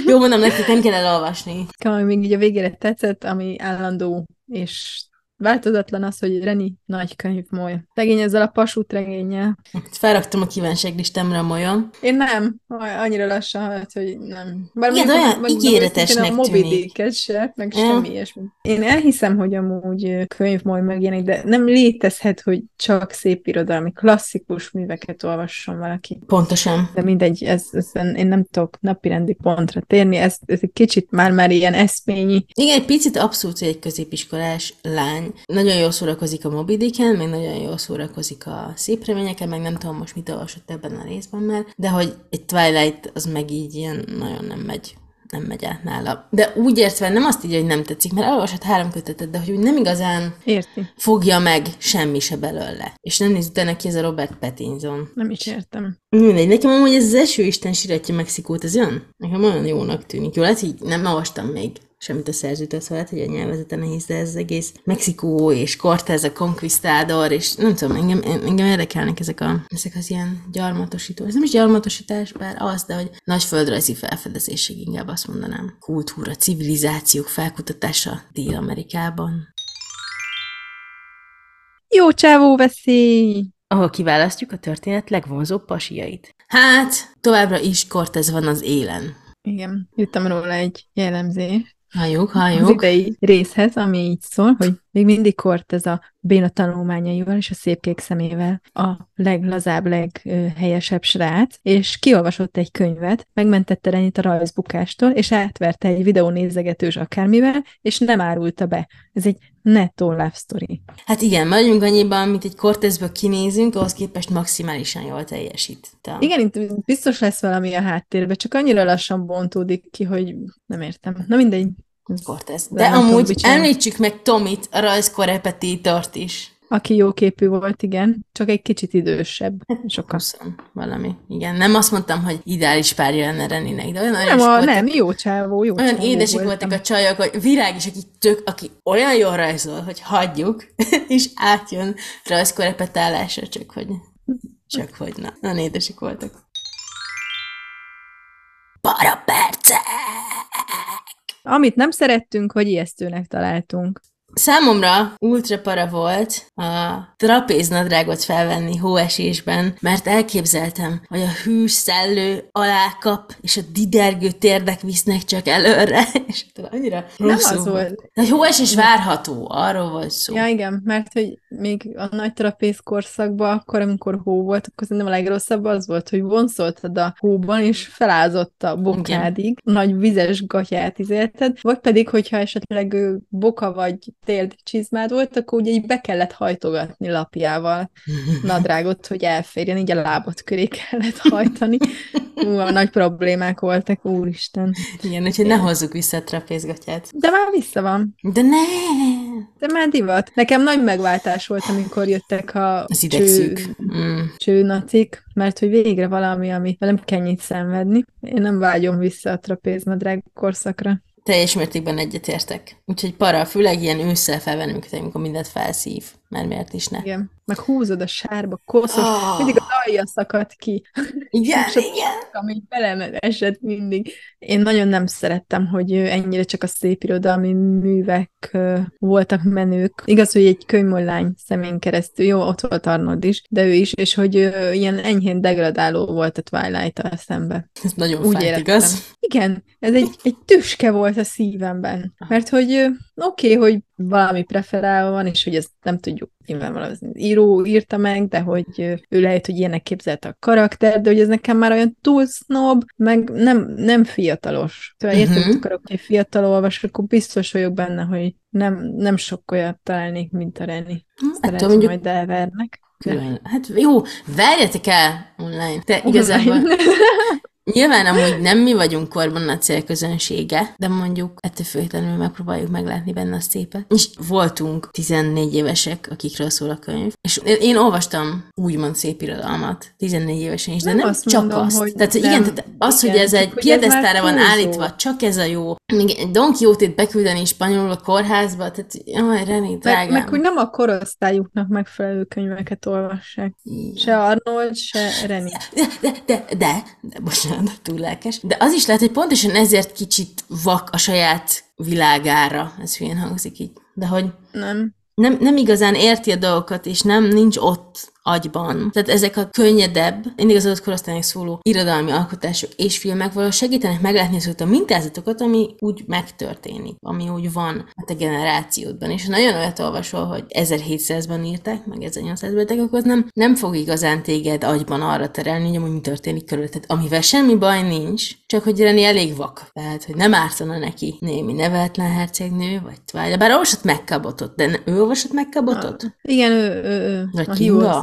Jó, mondom nekik, nem kell elolvasni. Ami még így a végére tetszett, ami állandó és változatlan az, hogy Reni nagy könyvmoly. Szegény ezzel a pasút regényel. Felraktam a kívánságlistámra a molyom. Én nem, annyira lassan halt, hogy nem. Bár Igen, olyan mondjuk ígéretesnek a tűnik. Se, meg Ja. semmi ilyesmi. Én elhiszem, hogy amúgy ö, könyvmoly megjelenik, de nem létezhet, hogy csak szép irodalmi, klasszikus műveket olvasson valaki. Pontosan. De mindegy, ez, ez, én nem tudok napirendi pontra térni, ez, ez egy kicsit már-már ilyen eszményi. Igen, egy picit abszolút, egy középiskolás lány nagyon jól szórakozik a Moby Dicken, meg nagyon jól szórakozik a szép reményeken, meg nem tudom most mit olvasott ebben a részben már, de hogy egy Twilight az meg így ilyen nagyon nem megy nem megy át nála. De úgy értve nem azt így, hogy nem tetszik, mert elolvasott három kötetet, de hogy úgy nem igazán Érti? fogja meg semmi se belőle. És nem néz utána ki ez a Robert Pattinson. Nem is értem. Mindegy, nekem amúgy ez az eső isten siratja Mexikót, ez olyan? Nekem olyan jónak tűnik. Jó, lehet, így nem olvastam még semmit a szerzőtől, szóval lehet, hogy a nyelvezete nehéz, de ez egész Mexikó és Cortez a Conquistador, és nem tudom, engem, engem érdekelnek ezek, a, ezek az ilyen gyarmatosító. Ez nem is gyarmatosítás, bár az, de hogy nagy földrajzi felfedezésig inkább azt mondanám. Kultúra, civilizációk felkutatása Dél-Amerikában. Jó csávó veszély! ahol kiválasztjuk a történet legvonzóbb pasiait. Hát, továbbra is Cortez van az élen. Igen, jöttem róla egy jellemzés Halljuk, az halljuk. idei részhez, ami így szól, hogy még mindig kort ez a béna tanulmányaival és a szép kék szemével a leglazább, leghelyesebb srác, és kiolvasott egy könyvet, megmentette Renit a rajzbukástól, és átverte egy videónézegetős akármivel, és nem árulta be. Ez egy nettó love story. Hát igen, vagyunk annyiban, mint egy Cortezből kinézünk, ahhoz képest maximálisan jól teljesít. Te. Igen, itt biztos lesz valami a háttérben, csak annyira lassan bontódik ki, hogy nem értem. Na mindegy. Ez- Cortez. De nem tudom, amúgy csinál. említsük meg Tomit, a rajzkorrepetítort is. Aki jó képű volt, igen, csak egy kicsit idősebb. Sokkal. 20 valami. Igen, nem azt mondtam, hogy ideális párja lenne Reninek, de olyan Nem, a, voltak. nem, jó csávó, jó Olyan csávó édesek voltam. voltak a csajok, hogy virág is, aki, tök, aki olyan jól rajzol, hogy hagyjuk, és átjön rajzkorepetálásra, csak hogy, csak hogy na. Nagyon édesek voltak. Para perce! Amit nem szerettünk, hogy ijesztőnek találtunk. Számomra ultra para volt a trapéznadrágot felvenni hóesésben, mert elképzeltem, hogy a hűs szellő alákap, és a didergő térdek visznek csak előre, és annyira Nem az volt. De hóesés várható, arról volt szó. Ja, igen, mert hogy még a nagy trapéz korszakban, akkor, amikor hó volt, akkor szerintem a legrosszabb az volt, hogy vonszoltad a hóban, és felázott a bokádig, nagy vizes gatyát izélted, vagy pedig, hogyha esetleg boka vagy térd csizmád volt, akkor ugye így be kellett hajtogatni lapjával nadrágot, hogy elférjen, így a lábad köré kellett hajtani. Ú, nagy problémák voltak, úristen. Igen, úgyhogy ne hozzuk vissza a trapézgatját. De már vissza van. De ne! De már divat. Nekem nagy megváltás volt, amikor jöttek a Az idegszűk. Mm. csőnacik, mert hogy végre valami, ami nem kell nyit szenvedni. Én nem vágyom vissza a trapéznadrág korszakra. Teljes mértékben egyetértek. Úgyhogy para, főleg ilyen ősszel felvenni, amikor amikor mindent felszív. Mert miért is ne? Igen. Meg húzod a sárba, koszos, Ah. mindig az alja szakadt ki, Igen, Sok- igen. ami belem esett mindig. Én nagyon nem szerettem, hogy ennyire csak a szép irodalmi művek voltak menők. Igaz, hogy egy könyvmollány szemén keresztül, jó, ott volt Arnold is, de ő is, és hogy ilyen enyhén degradáló volt a Twilight-tal szembe. Ez nagyon Úgy fájt, éreztem. igaz? Igen, ez egy, egy tüske volt a szívemben. Mert hogy oké, okay, hogy valami preferálva van, és hogy ezt nem tudjuk nyilvánvalóan az író írta meg, de hogy ő lehet, hogy ilyenek képzelte a karakter, de hogy ez nekem már olyan túl snob, meg nem, nem fiatalos. Szóval értem, Mhm. hogy akarok egy fiatal olvasó, akkor biztos vagyok benne, hogy nem, nem sok olyat találnék, mint a Reni. Ettől lehet, mondjuk majd elvernek. külön. Hát jó, verjetek el online. Te igazából Nyilván amúgy nem mi vagyunk korban a célközönsége, de mondjuk ettől függetlenül megpróbáljuk meglátni benne a szépet. És voltunk 14 évesek, akikről szól a könyv, és én, olvastam úgymond szép irodalmat 14 évesen is, de Nem nem, azt csak mondom, azt. hogy tehát nem. igen, tehát az, Igen, hogy ez egy piedesztára van állítva, csak ez a jó. Még egy Don Quixote-t beküldeni spanyolul a kórházba, tehát jaj, René, Meg, drágám. meg hogy nem a korosztályuknak megfelelő könyveket olvassák. Se Arnold, se Reni. De, de, de, de, de bocsánat, túl lelkes. De az is lehet, hogy pontosan ezért kicsit vak a saját világára. Ez hülyén hangzik így. De hogy Nem. nem, nem igazán érti a dolgokat, és nem nincs ott agyban. Tehát ezek a könnyedebb, mindig az adott korosztálynak szóló irodalmi alkotások és filmek valahogy segítenek meglátni azokat a mintázatokat, ami úgy megtörténik, ami úgy van a te generációdban. És ha nagyon olyat olvasol, hogy 1700-ban írták, meg 1800-ban írták, akkor nem, nem fog igazán téged agyban arra terelni, hogy amúgy mi történik körülötted. Amivel semmi baj nincs, csak hogy Reni elég vak. Tehát, hogy nem ártana neki némi nevetlen hercegnő, vagy Twilight. Bár olvasott megkabotot, de ne, ő olvasott megkabotot? Igen, ő, ő, ő Vagy a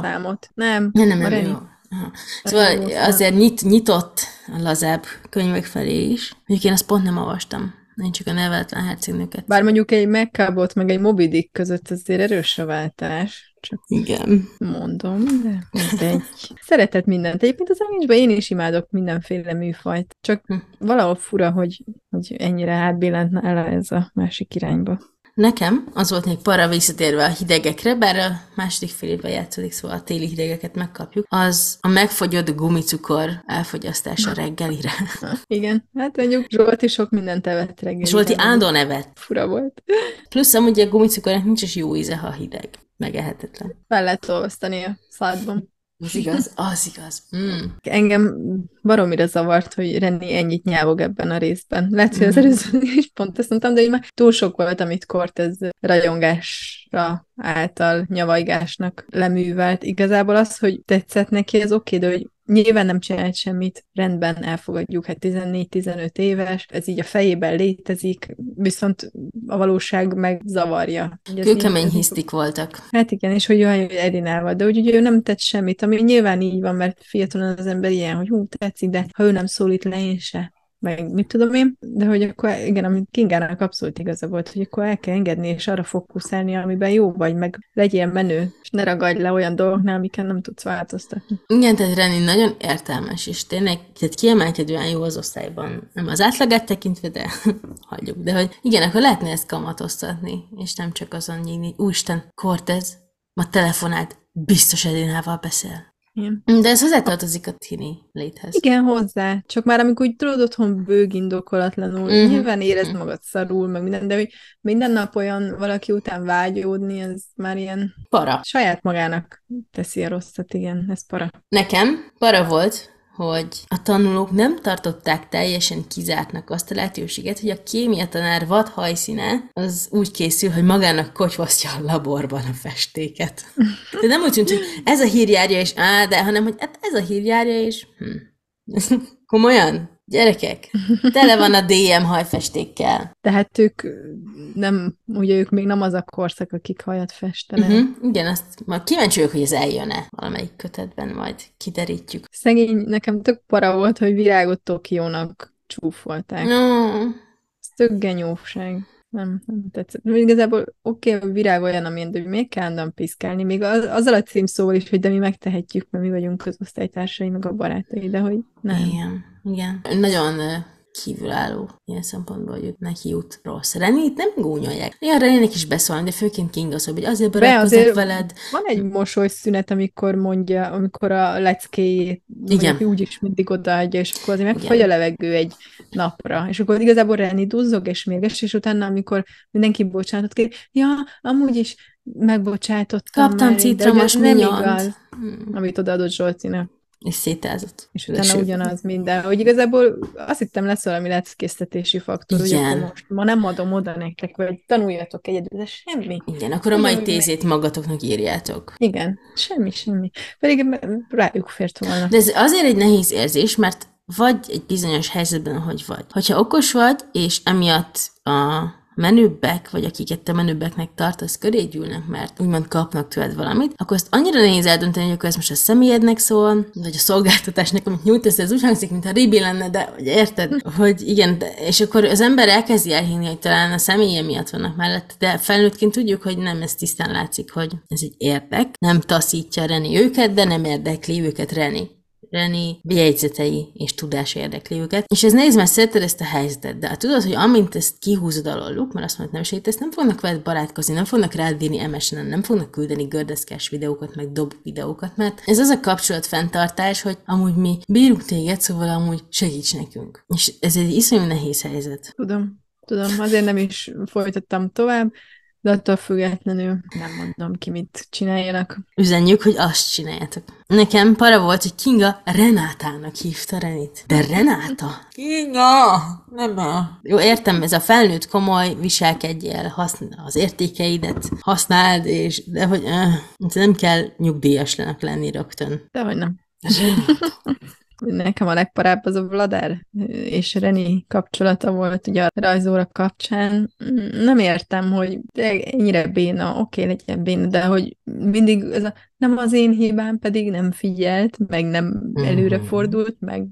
Hívószámot. Nem, Nem, nem, nem, jó. Aha. Szóval azért nyit, nyitott a lazább könyvek felé is. Mondjuk én azt pont nem olvastam. Én csak a nevetlen hercegnőket. Bár mondjuk egy Megkabot meg egy Moby Dick között azért erős a váltás. Csak Igen. mondom, de mindegy. Szeretett mindent. Egyébként az Amicsben én is imádok mindenféle műfajt. Csak Hm. valahol fura, hogy, hogy ennyire átbillentne el ez a másik irányba. Nekem az volt még para visszatérve a hidegekre, bár a második fél évben játszódik, szóval a téli hidegeket megkapjuk, az a megfogyott gumicukor elfogyasztása reggelire. Igen, hát mondjuk Zsolti sok mindent evett reggel. Zsolti ándó nevet. Fura volt. Plusz amúgy a gumicukornak nincs is jó íze, ha hideg. Megehetetlen. Fel lehet olvasztani a szádban. Az igaz, az igaz. Mm. Engem baromira zavart, hogy Renni ennyit nyávog ebben a részben. Lehet, hogy az előző is pont ezt mondtam, de így már túl sok volt, amit Cortez rajongásra által nyavajgásnak leművelt. Igazából az, hogy tetszett neki, az oké, de hogy nyilván nem csinált semmit, rendben elfogadjuk, hát 14-15 éves, ez így a fejében létezik, viszont a valóság meg zavarja. Hogy ez Kőkemény hisztik voltak. Hát igen, és hogy olyan, hogy Edinával, de úgy ugye ő nem tett semmit, ami nyilván így van, mert fiatalon az ember ilyen, hogy hú, tetszik, de ha ő nem szólít le, én se. Meg mit tudom én, de hogy akkor igen, amit Kingának abszolút igaza volt, hogy akkor el kell engedni, és arra fókuszálni, amiben jó vagy, meg legyél menő, és ne ragadj le olyan dolgoknál, amiken nem tudsz változtatni. Igen, tehát Reni nagyon értelmes, és tényleg tehát kiemelkedően jó az osztályban. Nem az átlagát tekintve, de hagyjuk. De hogy igen, akkor lehetne ezt kamatoztatni, és nem csak azon nyílni. Úristen, Cortez ma telefonált, biztos Edinával beszél. Igen. De ez hozzátartozik a tini léthez. Igen, hozzá. Csak már amikor úgy tudod otthon bőg indokolatlanul, Mhm. uh-huh. nyilván érezd magad szarul, meg minden, de hogy minden nap olyan valaki után vágyódni, ez már ilyen Para. saját magának teszi a rosszat, igen, ez para. Nekem para volt, hogy a tanulók nem tartották teljesen kizártnak azt a lehetőséget, hogy a kémia tanár vad hajszíne az úgy készül, hogy magának kotyvasztja a laborban a festéket. De nem úgy tűnt, hogy ez a hírjárja és á, de, hanem, hogy hát ez a hírjárja és hm. Komolyan? Gyerekek, tele van a DM hajfestékkel. Tehát ők nem, ugye ők még nem az a korszak, akik hajat festenek. Uh-huh. Igen, azt majd kíváncsi vagyok, hogy ez eljön-e valamelyik kötetben, majd kiderítjük. Szegény, nekem tök para volt, hogy virágot Tokiónak csúfolták. No. Ez tök genyóság. Nem, nem tetszett. Igazából oké, okay, a virág olyan, amilyen, hogy miért kell állandóan piszkálni? Még az, azzal a címszóval is, hogy de mi megtehetjük, mert mi vagyunk az osztálytársai, meg a barátai, de hogy nem. Igen, igen. Nagyon kívülálló ilyen szempontból, hogy neki jut rossz. Renit nem gúnyolják. Igen, Renének is beszólni, de főként King az, hogy azért barátkozok veled. Van egy mosolyszünet, amikor mondja, amikor a leckéjét Igen. mondjuk úgy is mindig odaadja, és akkor azért megfagy a levegő egy napra. És akkor igazából Reni duzzog és mérges, és utána, amikor mindenki bocsánatot kér, ja, amúgy is megbocsátottam Kaptam citromos nem igaz, Hmm. amit odaadott Zsolcinak. És szétázott. És utána ugyanaz minden. Hogy igazából azt hittem lesz valami leckésztetési faktor, hogy akkor most ma nem adom oda nektek, vagy tanuljatok egyedül, de semmi. Igen, akkor a mai tézét magatoknak írjátok. Igen, semmi, semmi. Pedig rájuk fért volna. De ez azért egy nehéz érzés, mert vagy egy bizonyos helyzetben, hogy vagy. Hogyha okos vagy, és emiatt a menőbbek, vagy akiket te menőbbeknek tartasz, köré gyűlnek, mert úgymond kapnak tőled valamit, akkor ezt annyira nehéz eldönteni, hogy akkor ez most a személyednek szól, vagy a szolgáltatásnak, amit nyújtasz, ez úgy hangzik, mintha ribi lenne, de hogy érted, hogy igen, de, és akkor az ember elkezdi elhinni, hogy talán a személye miatt vannak mellett, de felnőttként tudjuk, hogy nem, ez tisztán látszik, hogy ez egy érdek, nem taszítja Reni őket, de nem érdekli őket Reni. Reni bejegyzetei és tudás érdekli őket. És ez nehéz, mert szereted ezt a helyzetet, de tudod, hogy amint ezt kihúzod alóluk, mert azt mondod, nem segítesz, nem fognak veled barátkozni, nem fognak rád írni MSN-en, nem fognak küldeni gördeszkás videókat, meg dob videókat, mert ez az a kapcsolat fenntartás, hogy amúgy mi bírunk téged, szóval amúgy segíts nekünk. És ez egy iszonyú nehéz helyzet. Tudom, tudom, azért nem is folytattam tovább, de attól függetlenül nem mondom ki, mit csináljanak. Üzenjük, hogy azt csináljátok. Nekem para volt, hogy Kinga Renátának hívta Renit. De Renáta? Kinga! Nem a... Jó, értem, ez a felnőtt komoly, viselkedjél, használ az értékeidet, használd, és de hogy uh, nem kell nyugdíjasnak lenni rögtön. De hogy nem. Nekem a legparább az a Vladár és Reni kapcsolata volt ugye a rajzóra kapcsán. Nem értem, hogy ennyire béna, oké, legyen béna, de hogy mindig ez a nem az én hibám, pedig nem figyelt, meg nem előre fordult, meg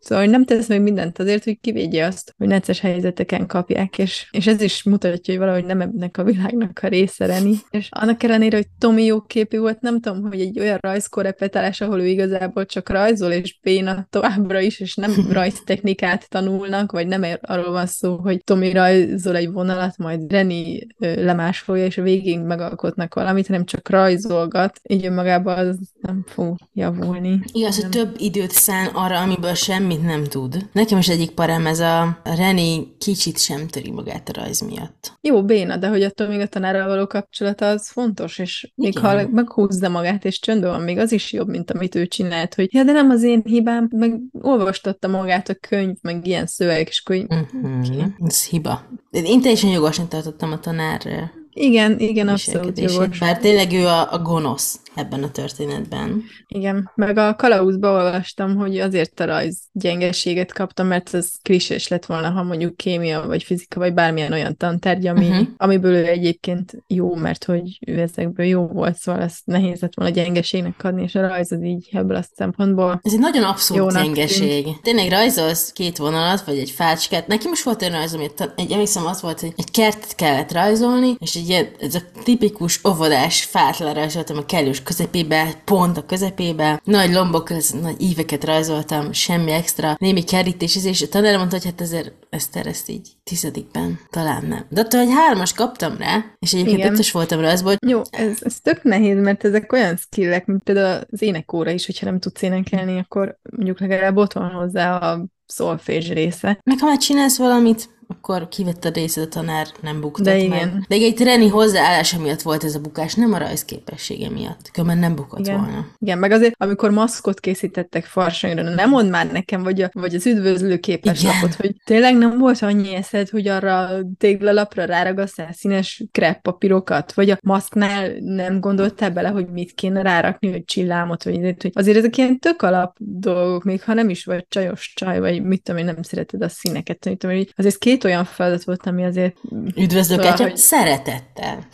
szóval nem tesz meg mindent azért, hogy kivédje azt, hogy necces helyzeteken kapják, és, és ez is mutatja, hogy valahogy nem ennek a világnak a része Reni. És annak ellenére, hogy Tomi jó képű volt, nem tudom, hogy egy olyan rajzkorrepetálás, ahol ő igazából csak rajzol, és béna Béna továbbra is, és nem rajztechnikát tanulnak, vagy nem arról van szó, hogy Tomi rajzol egy vonalat, majd Reni lemásolja, és a végén megalkotnak valamit, hanem csak rajzolgat, így önmagában az nem fog javulni. Igaz, hogy több időt szán arra, amiből semmit nem tud. Nekem is egyik parám ez a Reni kicsit sem töri magát a rajz miatt. Jó, béna, de hogy attól még a tanárral való kapcsolata az fontos, és még Igen. ha meghúzza magát, és csöndben van, még az is jobb, mint amit ő csinált, hogy ja, de nem az én hibám, meg olvastatta magát a könyv, meg ilyen szöveg, és akkor így, Uh-huh. Ez hiba. Én teljesen jogosnak tartottam a tanár igen, igen, abszolút jogos. bár tényleg ő a, a gonosz ebben a történetben. Igen, meg a kalauzba olvastam, hogy azért a rajz gyengeséget kaptam, mert ez klisés lett volna, ha mondjuk kémia, vagy fizika, vagy bármilyen olyan tantárgy, ami, Mhm. amiből ő egyébként jó, mert hogy ő ezekből jó volt, szóval ezt nehéz lett volna gyengeségnek adni, és a rajz az így ebből a szempontból. Ez egy nagyon abszurd Jónak gyengeség. Tényleg rajzolsz két vonalat, vagy egy fácskát. Nekem is volt olyan rajz, amit egy, emlékszem, az volt, hogy egy kertet kellett rajzolni, és egy ilyen, ez a tipikus óvodás fát lerajzoltam a kellős közepébe, pont a közepébe, nagy lombok között, nagy íveket rajzoltam, semmi extra, némi kerítés, és a tanár mondta, hogy hát ezért ezt ezt így tizedikben talán nem. De attól, hogy hármas kaptam rá, és egyébként Igen. ötös voltam rajzból, Jó, ez, ez tök nehéz, mert ezek olyan skillek, mint például az énekóra is, hogyha nem tudsz énekelni, akkor mondjuk legalább ott van hozzá a szolfés része. Meg ha már csinálsz valamit, akkor kivett a részed a tanár, nem buktat De meg. igen. De egy Reni hozzáállása miatt volt ez a bukás, nem a rajzképessége miatt. Különben nem bukott Igen. volna. Igen, meg azért, amikor maszkot készítettek farsangra, nem mondd már nekem, vagy, a, vagy az üdvözlő képes Igen. lapot, hogy tényleg nem volt annyi eszed, hogy arra téglalapra ráragasszál színes kreppapírokat, vagy a maszknál nem gondoltál bele, hogy mit kéne rárakni, hogy csillámot, vagy hogy azért ezek ilyen tök alap dolgok, még ha nem is vagy csajos csaj, vagy mit tudom én, nem szereted a színeket, tudom így azért két olyan feladat volt, ami azért, Üdvözlök, Szóval, hogy- szeretettel.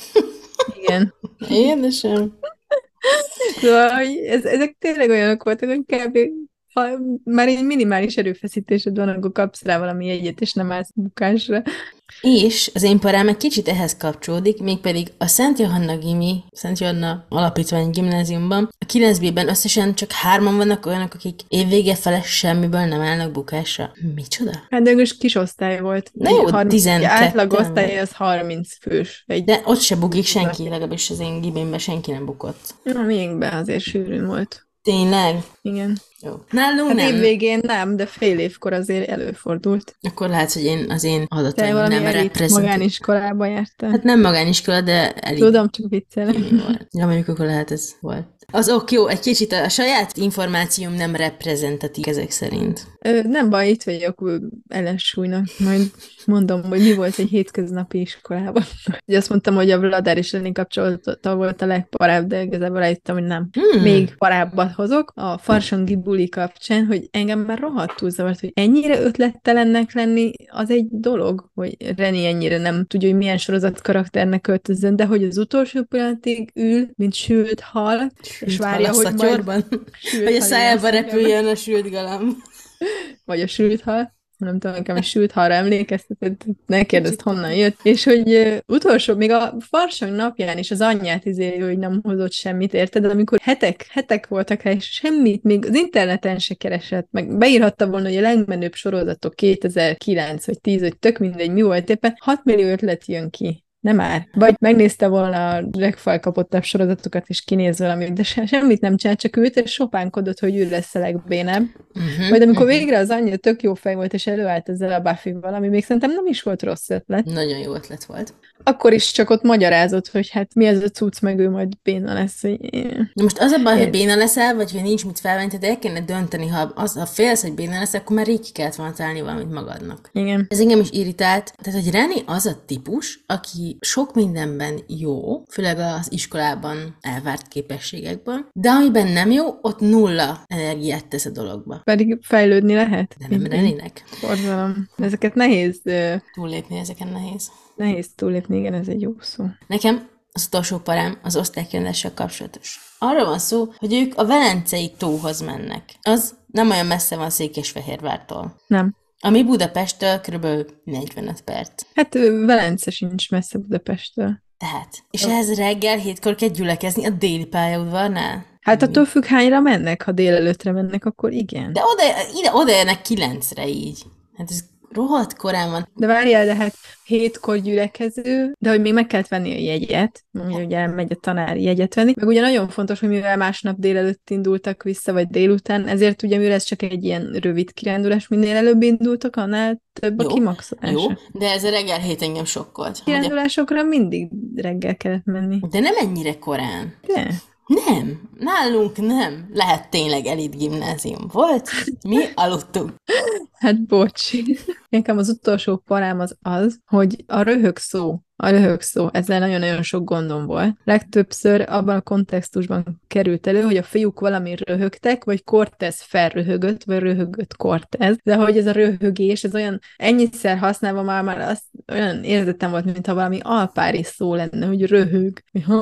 igen, Édesem. Szóval, hogy ez, ezek tényleg olyanok voltak, hogy kb. Ha már egy minimális erőfeszítésed van, akkor kapsz rá valami jegyet, és nem állsz bukásra. És az én parám egy kicsit ehhez kapcsolódik, mégpedig a Szent Johanna Gimi, Szent Johanna Alapítvány gimnáziumban, a 9B-ben összesen csak hárman vannak olyanok, akik évvége fele semmiből nem állnak bukásra. Micsoda? Hát de most kis osztály volt. Na jó, 12-en Átlag osztály az 30 fős. Egy, De ott se bugik senki, legalábbis az én gimimben senki nem bukott. Na, miénkben azért sűrűn volt. Tényleg? Igen. Jó. Nálunk Hát nem. évvégén nem, de fél évkor azért előfordult. Akkor lehet, hogy én, az én adataim valami nem elit reprezentatív. magániskolába jártál. Hát nem magániskola, de elég Tudom, csak volt. Ja, mondjuk akkor lehet ez volt. Az ok, jó, egy kicsit a saját információm nem reprezentatív ezek szerint. Ö, Nem baj, itt vagyok ellensúlynak. Majd mondom, hogy mi volt egy hétköznapi iskolában. Ugye azt mondtam, hogy a Vladár és Lenni kapcsolata volt a legparább, de igazából rájöttem, hogy nem. Hmm. Még parábbat hozok a Farsangi buli kapcsán, hogy engem már rohadtul zavart, hogy ennyire ötlettelennek lenni, az egy dolog, hogy Reni ennyire nem tudja, hogy milyen sorozat karakternek költözön, de hogy az utolsó pillanatig ül, mint sült hal, és várja, hal a hogy majd Hogy a szájába repüljön a sült galamb. vagy a sült hal, nem tudom, nekem a sült halra emlékeztetett, ne kérdezd, honnan jött, és hogy utolsó, még a farsang napján is az anyját izé, hogy nem hozott semmit, érted? De amikor hetek, hetek voltak rá, és semmit, még az interneten se keresett, meg beírhatta volna, hogy a legmenőbb sorozatok 2009 vagy 10, vagy tök mindegy, mi volt éppen, 6 millió ötlet jön ki. Nem már. Vagy megnézte volna a legfelkapottabb sorozatokat, és kinéz valamit, de se, semmit nem csinált, csak ült, és sopánkodott, hogy ő lesz a legbénebb. Uh-huh. Majd amikor végre az anyja tök jó fej volt, és előállt ezzel a Buffy-val, ami még szerintem nem is volt rossz ötlet, Nagyon jó ötlet volt. akkor is csak ott magyarázott, hogy hát mi ez a cucc, meg ő majd béna lesz, hogy. Na most az a baj, hogy béna leszel, vagy hogy nincs mit felvenni, tehát el kéne dönteni, ha, az, ha félsz, hogy béna lesz, akkor már rég ki kellett volna találni valamit magadnak. igen. Ez engem is irritált. Tehát, hogy Reni az a típus, aki sok mindenben jó, főleg az iskolában elvárt képességekben, de amiben nem jó, ott nulla energiát tesz a dologba. Pedig fejlődni lehet. De nem Reninek. Borzalom. Ezeket nehéz, Túllépni ezeken nehéz. nehéz túlépni, igen, ez egy jó szó. Nekem az utolsó parám az osztálykerüléssel kapcsolatos. Arra van szó, hogy ők a Velencei tóhoz mennek. Az nem olyan messze van Székesfehérvártól. Nem. Ami Budapesttől kb. 45 perc. Hát Velence sincs messze Budapesttől. Tehát. És ehhez reggel hétkor kell gyülekezni a déli pályaudvarnál? Hát attól függ, hányra mennek, ha délelőtre mennek, akkor igen. De oda, ide, odaérnek kilencre így. Hát ez rohadt korán van. De várjál, de hát hétkor gyülekező, de hogy még meg kellett venni a jegyet, ugye, ugye megy a tanár jegyet venni, meg ugye nagyon fontos, hogy mivel másnap délelőtt indultak vissza, vagy délután, ezért ugye mivel ez csak egy ilyen rövid kirándulás, minél előbb indultak, annál több a Jó, kimaxolás. Jó, de ez a reggel hét engem sokkolt. A- Kirándulásokra mindig reggel kellett menni. De nem ennyire korán. De? Nem, nálunk nem. Lehet tényleg elit gimnázium volt. Mi aludtunk. Hát bocs. Nekem az utolsó parám az az, hogy a röhög szó, a röhög szó, ezzel nagyon-nagyon sok gondom volt. Legtöbbször abban a kontextusban került elő, hogy a fiúk valami röhögtek, vagy Cortez felröhögött, vagy röhögött Cortez, de hogy ez a röhögés, ez olyan ennyiszer használva már, már azt olyan érzetem volt, mintha valami alpári szó lenne, hogy röhög, hogy,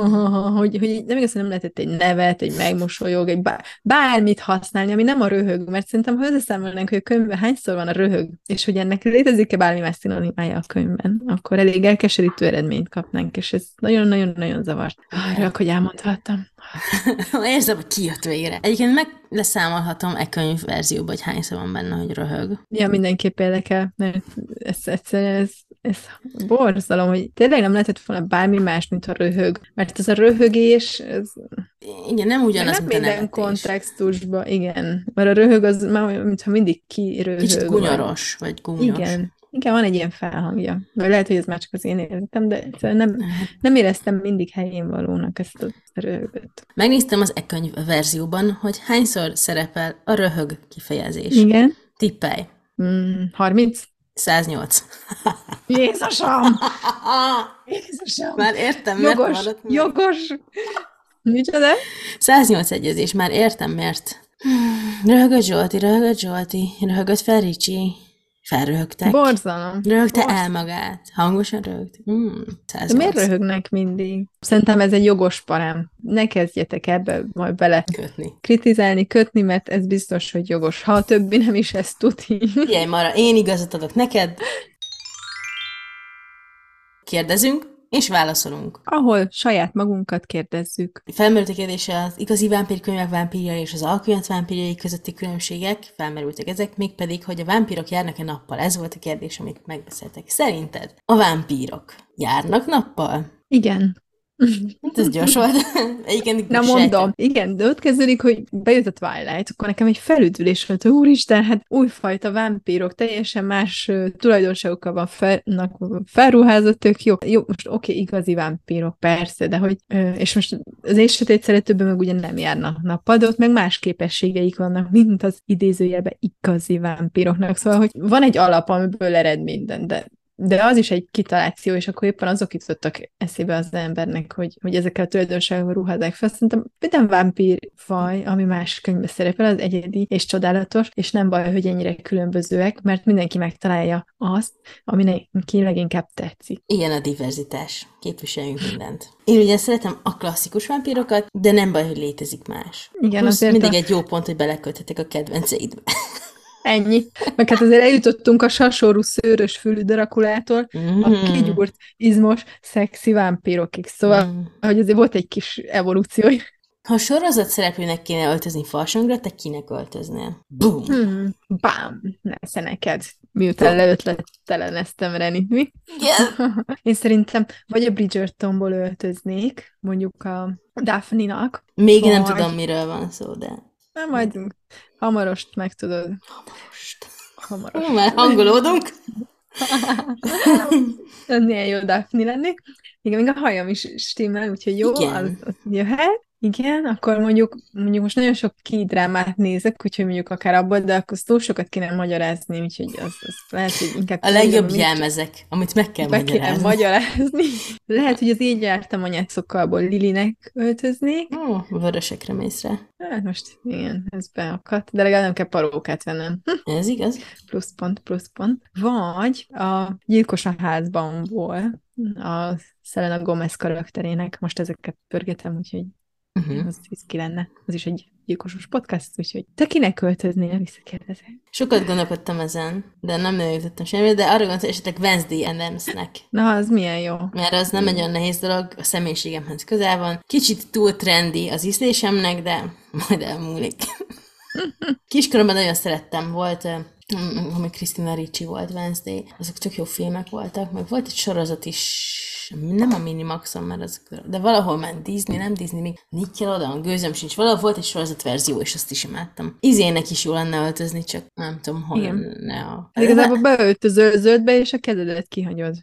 hogy, hogy nem igazán nem lehetett egy nevet, egy megmosolyog, egy bár, bármit használni, ami nem a röhög, mert szerintem, ha összeszámolnánk, hogy a könyvben hányszor van a röhög, és hogy ennek létezik-e bármi más szinonimája a könyvben, akkor elég elkeserítő eredményt kapnánk, és ez nagyon-nagyon-nagyon zavart. Arra, hogy elmondhattam. Érzem, hogy kijött végre. Egyébként meg leszámolhatom e könyv verzióban, hogy hányszor van benne, hogy röhög. Ja, mindenképp érdekel, mert ez egyszerűen ez, ez borzalom, hogy tényleg nem lehetett volna bármi más, mint a röhög. Mert ez a röhögés, ez Igen, nem ugyanaz, nem minden nevetés. kontextusban, igen. Mert a röhög az már mintha mindig kiröhög. Kicsit vagy- gunyoros, vagy gúnyos. Igen. Igen, van egy ilyen felhangja. Vagy lehet, hogy ez már csak az én érzetem, de nem, nem éreztem mindig helyén valónak ezt a röhögöt. Megnéztem az e-könyv verzióban, hogy hányszor szerepel a röhög kifejezés. Igen. Tippelj. Mm, 30? 108. Jézusom! Jézusom! Már értem, miért Jogos, maradt meg. jogos! Micsoda? 108 egyezés, már értem, miért. Röhögött Zsolti, röhögött Zsolti, röhögött Fericsi, felröhögtek. Borzalom. Röhögte Borz- el magát. Hangosan röhögt. Mm, 108. De miért röhögnek mindig? Szerintem ez egy jogos parám. Ne kezdjetek ebbe majd bele Kötni. kritizálni, kötni, mert ez biztos, hogy jogos. Ha a többi nem is ezt tudni. Figyelj, Mara, én igazat adok neked. Kérdezünk, és válaszolunk. Ahol saját magunkat kérdezzük. Felmerült a kérdése az igazi vámpírkönyvek vámpírjai és az alkonyat vámpírjai közötti különbségek, felmerültek ezek, mégpedig, hogy a vámpírok járnak-e nappal? Ez volt a kérdés, amit megbeszéltek. Szerinted a vámpírok járnak nappal? Igen. Hát ez gyors volt. Egyébként Na mondom, igen, de ott kezdődik, hogy bejött a Twilight, akkor nekem egy felüdülés volt, úristen, hát újfajta vámpírok, teljesen más tulajdonságokkal van fel, felruházott, tök jó. Jó, most oké, okay, igazi vámpírok, persze, de hogy, és most az én sötét szeretőben meg ugye nem járnak nappal, de ott meg más képességeik vannak, mint az idézőjelben igazi vámpíroknak. Szóval, hogy van egy alap, amiből ered minden, de de az is egy kitaláció, és akkor éppen azok jutottak eszébe az embernek, hogy, hogy ezekkel a tulajdonságokkal ruházzák fel. Szerintem minden vámpír faj, ami más könyvben szerepel, az egyedi és csodálatos, és nem baj, hogy ennyire különbözőek, mert mindenki megtalálja azt, ami neki leginkább tetszik. Ilyen a diverzitás. Képviseljünk mindent. Én ugye szeretem a klasszikus vámpírokat, de nem baj, hogy létezik más. Igen, Plusz azért mindig a- egy jó pont, hogy beleköthetek a kedvenceidbe. Ennyi. Meg hát azért eljutottunk a sasorú szőrös fülű Drakulától a Mhm. kigyúrt, izmos, szexi vámpírokig. Szóval, Mm. hogy azért volt egy kis evolúció. Ha sorozat szereplőnek kéne öltözni falsangra, te kinek öltöznél? Boom! Hmm, bám, nesze neked. Miután leötletteleneztem Renit, mi? Igen. Én szerintem vagy a Bridgertonból öltöznék, mondjuk a Daphne-nak, Még nem Vagy- tudom, miről van szó, de nem majd hamarost megtudod. most. Hamarost. Hú, már hangolódunk. Milyen jó Daphne lennék. Igen, még a hajam is stimmel, úgyhogy jó, Igen. az, az jöhet. Igen, akkor mondjuk, mondjuk most nagyon sok kidrámát nézek, úgyhogy mondjuk akár abból, de akkor túl sokat kéne magyarázni, úgyhogy az, az lehet, hogy inkább... A legjobb mit- jelmezek, amit meg kell Be kéne magyarázni. magyarázni. Lehet, hogy az így jártam anyátszokalból Lilinek öltöznék. Ó, vörösekre mész rá. Hát most igen, ez beakadt, de legalább nem kell parókát vennem. Hm, Ez igaz? Pluszpont, pluszpont. Vagy a Gyilkos a házbanból a Selena Gomez karakterének, most ezeket pörgetem, úgyhogy Uh-huh. Az ki lenne. Az is egy gyilkosos podcast, úgyhogy te kinek költöznél, visszakérdezek. Sokat gondolkodtam ezen, de nem jutottam semmire, de arra gondoltam, esetleg Wednesday Adamsnek. Na, az milyen jó. Mert az nem egy olyan nehéz dolog, a személyiségemhez közel van. Kicsit túl trendi az ízlésemnek, de majd elmúlik. Kiskoromban nagyon szerettem, volt, ami Christina Ricci volt, Wednesday, azok tök jó filmek voltak, meg volt egy sorozat is, nem a Minimaxon, mert az, de valahol ment Disney, nem Disney, még Nickelodeon, gőzöm sincs, valahol volt egy sorozat verzió, és azt is imádtam. Izének is jó lenne öltözni, csak nem tudom, hol Igen. lenne a... Hát Igazából beöltözöl zöldbe, és a kezedet kihagyod.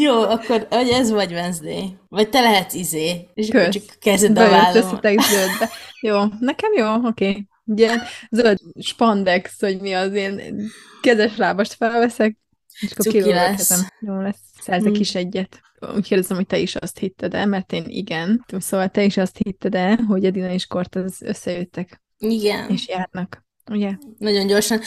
Jó, akkor hogy ez vagy Wednesday. Vagy te lehetsz izé, és Kösz. csak kezed a. Beöltöztetek zöldbe. Jó, nekem jó, oké. Okay. Ugye zöld spandex, hogy mi az én kezes lábast felveszek, és akkor kezem. Jó lesz. Szerzek Hmm. is egyet. Úgy kérdezem, hogy te is azt hitted el, mert én igen. Szóval te is azt hitted el, hogy Edina és Cortez összejöttek, Igen. és járnak. Ugye? Nagyon gyorsan.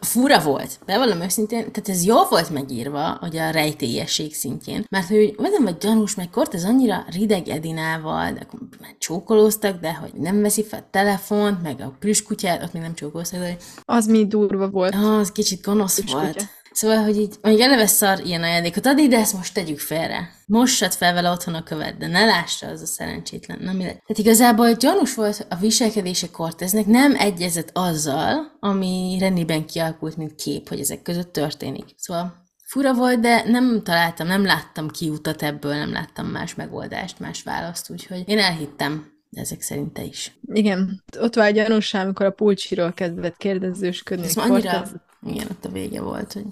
Fura volt, bevallom őszintén, tehát ez jól volt megírva, hogy a rejtélyesség szintjén. Mert hogy olyan vagy gyanús, meg Cortez annyira rideg Edinával, de akkor már csókolóztak, de hogy nem veszi fel a telefont, meg a plüskutyát, ott még nem csókolóztak, de Az mi durva volt. az kicsit gonosz Plüskutya. volt. Szóval, hogy így, mondjuk eleve szar ilyen ajándékot adni, de ezt most tegyük félre. Mossad fel vele otthon a követ, de ne lássa az a szerencsétlen. Na, mi lett? Tehát igazából gyanús volt a viselkedése Corteznek, nem egyezett azzal, ami Renniben kialakult, mint kép, hogy ezek között történik. Szóval fura volt, de nem találtam, nem láttam kiutat ebből, nem láttam más megoldást, más választ, úgyhogy én elhittem. Ezek szerint te is. Igen, ott var gyanúsá, amikor a pulcsiról kezdett kérdezősködni. Ez annyira, igen, ott a vége volt, hogy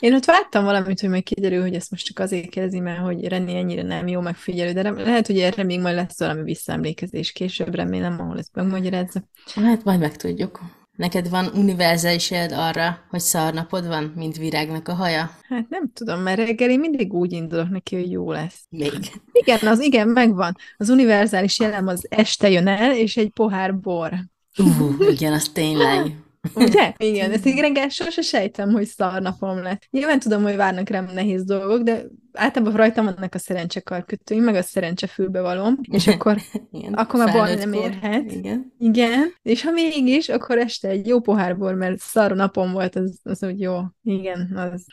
Én ott vártam valamit, hogy majd kiderül, hogy ezt most csak azért kérdezi, mert hogy Renni ennyire nem jó megfigyelő, de lehet, hogy erre még majd lesz valami visszaemlékezés később, remélem, ahol ezt megmagyarázza. Hát majd megtudjuk. Neked van univerzális arra, hogy szarnapod van, mint virágnak a haja? Hát nem tudom, mert reggel én mindig úgy indulok neki, hogy jó lesz. Még. Igen, az igen, megvan. Az univerzális jelem az este jön el, és egy pohár bor. Uh, igen, az tényleg. Ugye? Igen, ezt reggel sose sejtem, hogy szarnapom lett. Nyilván tudom, hogy várnak rám nehéz dolgok, de általában rajtam vannak a szerencsekarkötőim, meg a szerencsefülbevalom, és akkor Igen, Akkor már felnőtt nem érhet. Igen. Igen, és ha mégis, akkor este egy jó pohár bor, mert szar napom volt, az, az úgy jó. Igen, az.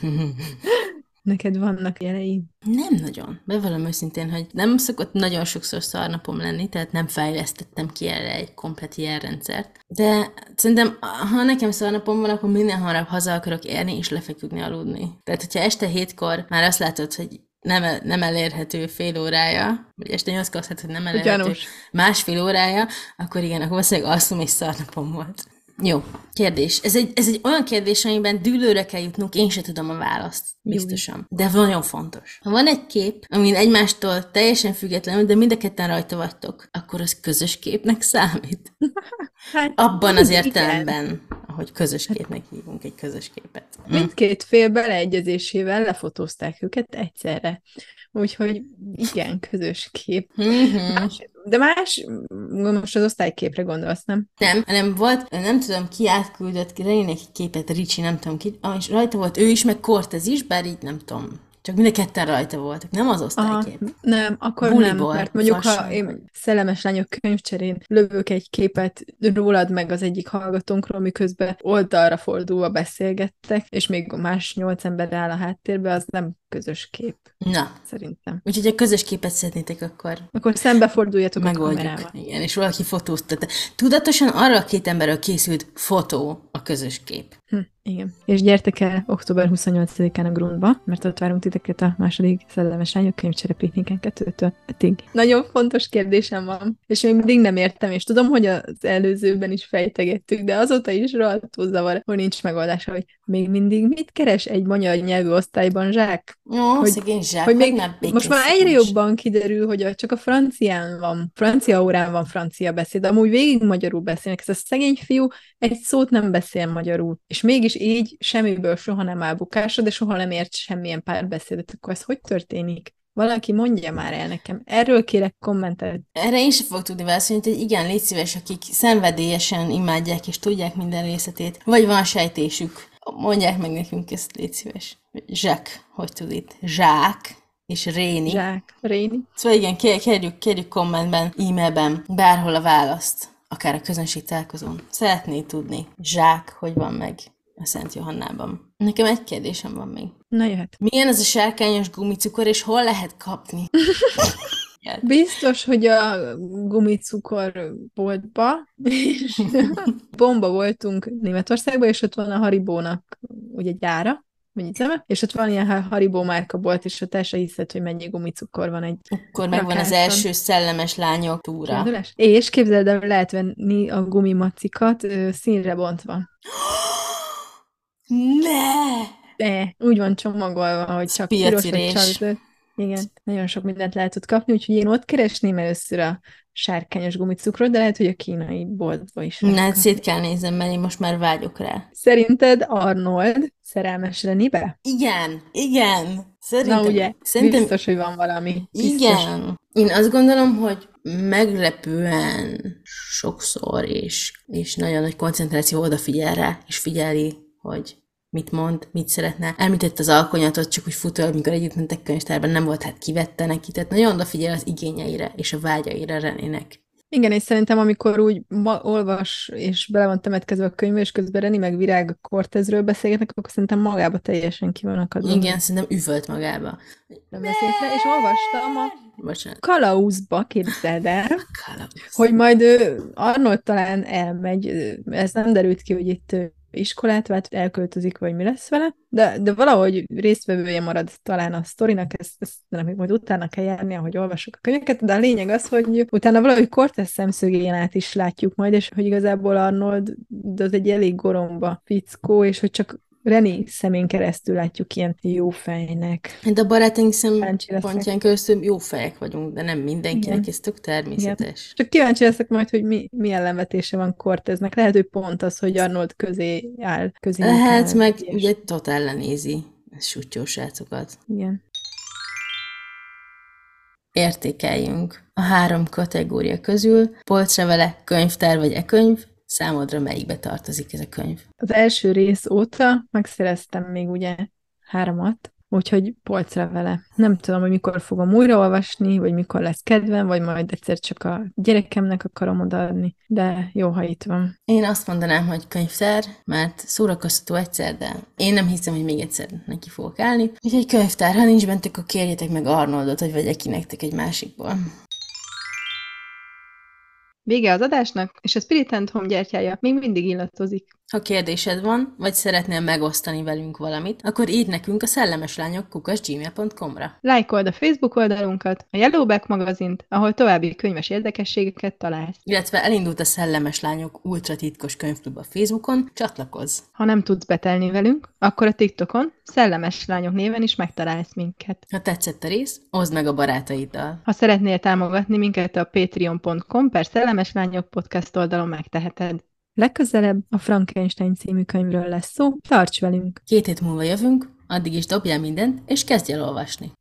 Neked vannak jelei. Nem nagyon. Bevallom őszintén, hogy nem szokott nagyon sokszor szarnapom lenni, tehát nem fejlesztettem ki erre egy komplet jelrendszert. De szerintem, ha nekem szarnapom van, akkor minden hamarabb haza akarok érni, és lefeküdni aludni. Tehát, hogyha este hétkor már azt látod, hogy nem, nem elérhető fél órája, vagy este nyolckor azt hogy nem elérhető Gyanús. másfél órája, akkor igen, akkor valószínűleg alszom, és szarnapom volt. Jó, kérdés. Ez egy, ez egy olyan kérdés, amiben dűlőre kell jutnunk, én se tudom a választ, biztosan. De nagyon fontos. Ha van egy kép, amin egymástól teljesen függetlenül, de mind a ketten rajta vagytok, akkor az közös képnek számít. Hát, Abban az igen. értelemben, ahogy közös képnek hívunk egy közös képet. Hm. Mindkét fél beleegyezésével lefotózták őket egyszerre. Úgyhogy igen, közös kép. Mhm. Más, de más, most az osztályképre gondolsz, nem? Nem, hanem volt, nem tudom, ki átküldött ki egy képet, Ricsi, nem tudom ki, ah, és rajta volt ő is, meg Cortez is, bár így nem tudom. Csak mind a ketten rajta voltak, nem az Aha, osztálykép. nem, akkor Buliból, nem, mert mondjuk, ha fasság vagy. én szellemes lányok könyvcserén lövök egy képet rólad meg az egyik hallgatónkról, miközben oldalra fordulva beszélgettek, és még más nyolc ember áll a háttérbe, az nem közös kép, Na, szerintem. úgyhogy ha közös képet szeretnétek, akkor Akkor szembeforduljatok a megoldjuk. kamerával. Igen, és valaki fotóztatta. Tudatosan arra a két emberről készült fotó a közös kép. Hm, igen. És gyertek el október 28-án a Grundba, mert ott várunk titeket a második szellemes lányok könyvcsere pikniken 2-től 5-ig. Nagyon fontos kérdésem van, és még mindig nem értem, és tudom, hogy az előzőben is fejtegettük, de azóta is rohadtul zavar, hogy nincs megoldása, hogy még mindig mit keres egy magyar nyelvű osztályban zsák? Ó, Hogy- szegény zsák, hogy még már békén most már egyre jobban kiderül, hogy a, csak a francián van, francia órán van francia beszéd, de amúgy végig magyarul beszélnek. Ez a szegény fiú egy szót nem beszél magyarul, és mégis így semmiből soha nem áll bukásra, de soha nem ért semmilyen párbeszédet. Akkor ez hogy történik? Valaki mondja már el nekem. Erről kérek kommentet. Erre én sem fogok tudni válaszolni, hogy igen, légy szíves, akik szenvedélyesen imádják és tudják minden részletét, vagy van sejtésük, mondják meg nekünk ezt, légy szíves. Zsák, hogy tud itt? Zsák. és Réni. Zsák, Réni. Szóval igen, kér- kérjük, kérjük kommentben, e-mailben, bárhol a választ, akár a közönség találkozón. Szeretnéd tudni, Zsák, hogy van meg a Szent Johannában. Nekem egy kérdésem van még. Na jöhet. Milyen ez a sárkányos gumicukor, és hol lehet kapni? Biztos, hogy a gumicukor boltba, és bomba voltunk Németországban, és ott van a Haribónak ugye gyára, vagy üzeme, és ott van ilyen Haribó márka bolt, és el se hiszed, hogy mennyi gumicukor van egy Akkor megvan az rakáson. első szellemes lányok túra. Képzelés? És képzeld el, lehet venni a gumimacikat ö, színre bontva. Ne! De úgy van csomagolva, hogy csak piros vagy csak. Igen, nagyon sok mindent lehet ott kapni, úgyhogy én ott keresném először a sárkányos gumicukrot, de lehet, hogy a kínai boltba is. Na, hát szét kell nézem, mert én most már vágyok rá. Szerinted Arnold szerelmes Renibe? Igen, igen. Szerintem, Na ugye, szerintem biztos, hogy van valami. Biztos. Igen. Én azt gondolom, hogy meglepően sokszor és, és nagyon nagy koncentráció odafigyel rá, és figyeli, hogy mit mond, mit szeretne. Említett az alkonyatot, csak úgy futó, amikor együtt mentek könyvtárban, nem volt, hát kivette neki, tehát nagyon odafigyel az igényeire és a vágyaira Renének. Igen, és szerintem amikor úgy ma olvas, és bele van temetkezve a könyvbe, és közben Reni meg Virág Cortezről beszélgetnek, akkor szerintem magába teljesen ki van akadva. Igen, szerintem üvölt magába. Nem beszélt rá, és olvastam a Bocsánat. Kalauzba, képzeld el, Kalauz. hogy majd ő, Arnold talán elmegy, ez nem derült ki, hogy itt iskolát vált, elköltözik, vagy mi lesz vele, de, de valahogy résztvevője marad talán a sztorinak, ezt, ezt nem, még majd utána kell járni, ahogy olvasok a könyveket, de a lényeg az, hogy utána valahogy Cortez szemszögén át is látjuk majd, és hogy igazából Arnold az egy elég goromba fickó, és hogy csak Reni szemén keresztül látjuk ilyen jó fejnek. Hát a barátaink szempontján közül jó fejek vagyunk, de nem mindenkinek, Igen. ez tök természetes. Csak kíváncsi leszek majd, hogy mi, mi ellenvetése van Corteznek. Lehet, hogy pont az, hogy Arnold közé áll. Közé Lehet, áll, meg és- ugye totál lenézi ez sutyós srácokat. Igen. Értékeljünk. A három kategória közül polcra vele, könyvtár vagy e-könyv, számodra melyikbe tartozik ez a könyv? Az első rész óta megszereztem még ugye háromat, úgyhogy polcra vele. Nem tudom, hogy mikor fogom újraolvasni, vagy mikor lesz kedvem, vagy majd egyszer csak a gyerekemnek akarom odaadni, de jó, ha itt van. Én azt mondanám, hogy könyvtár, mert szórakoztató egyszer, de én nem hiszem, hogy még egyszer neki fogok állni. Úgyhogy könyvtár, ha nincs bent, akkor kérjétek meg Arnoldot, hogy vegye ki nektek egy másikból. Vége az adásnak, és a Spirit and Home gyertyája még mindig illatozik. Ha kérdésed van, vagy szeretnél megosztani velünk valamit, akkor írd nekünk a szellemeslányok kukasgmail.com-ra. Lájkold a Facebook oldalunkat, a Yellowback magazint, ahol további könyves érdekességeket találsz. Illetve elindult a Szellemes Lányok ultra titkos könyvklub a Facebookon, csatlakozz! Ha nem tudsz betelni velünk, akkor a TikTokon Szellemes Lányok néven is megtalálsz minket. Ha tetszett a rész, oszd meg a barátaiddal. Ha szeretnél támogatni minket a patreon.com per Szellemes Lányok podcast oldalon megteheted. Legközelebb a Frankenstein című könyvről lesz szó, tarts velünk! Két hét múlva jövünk, addig is dobjál mindent, és kezdj el olvasni!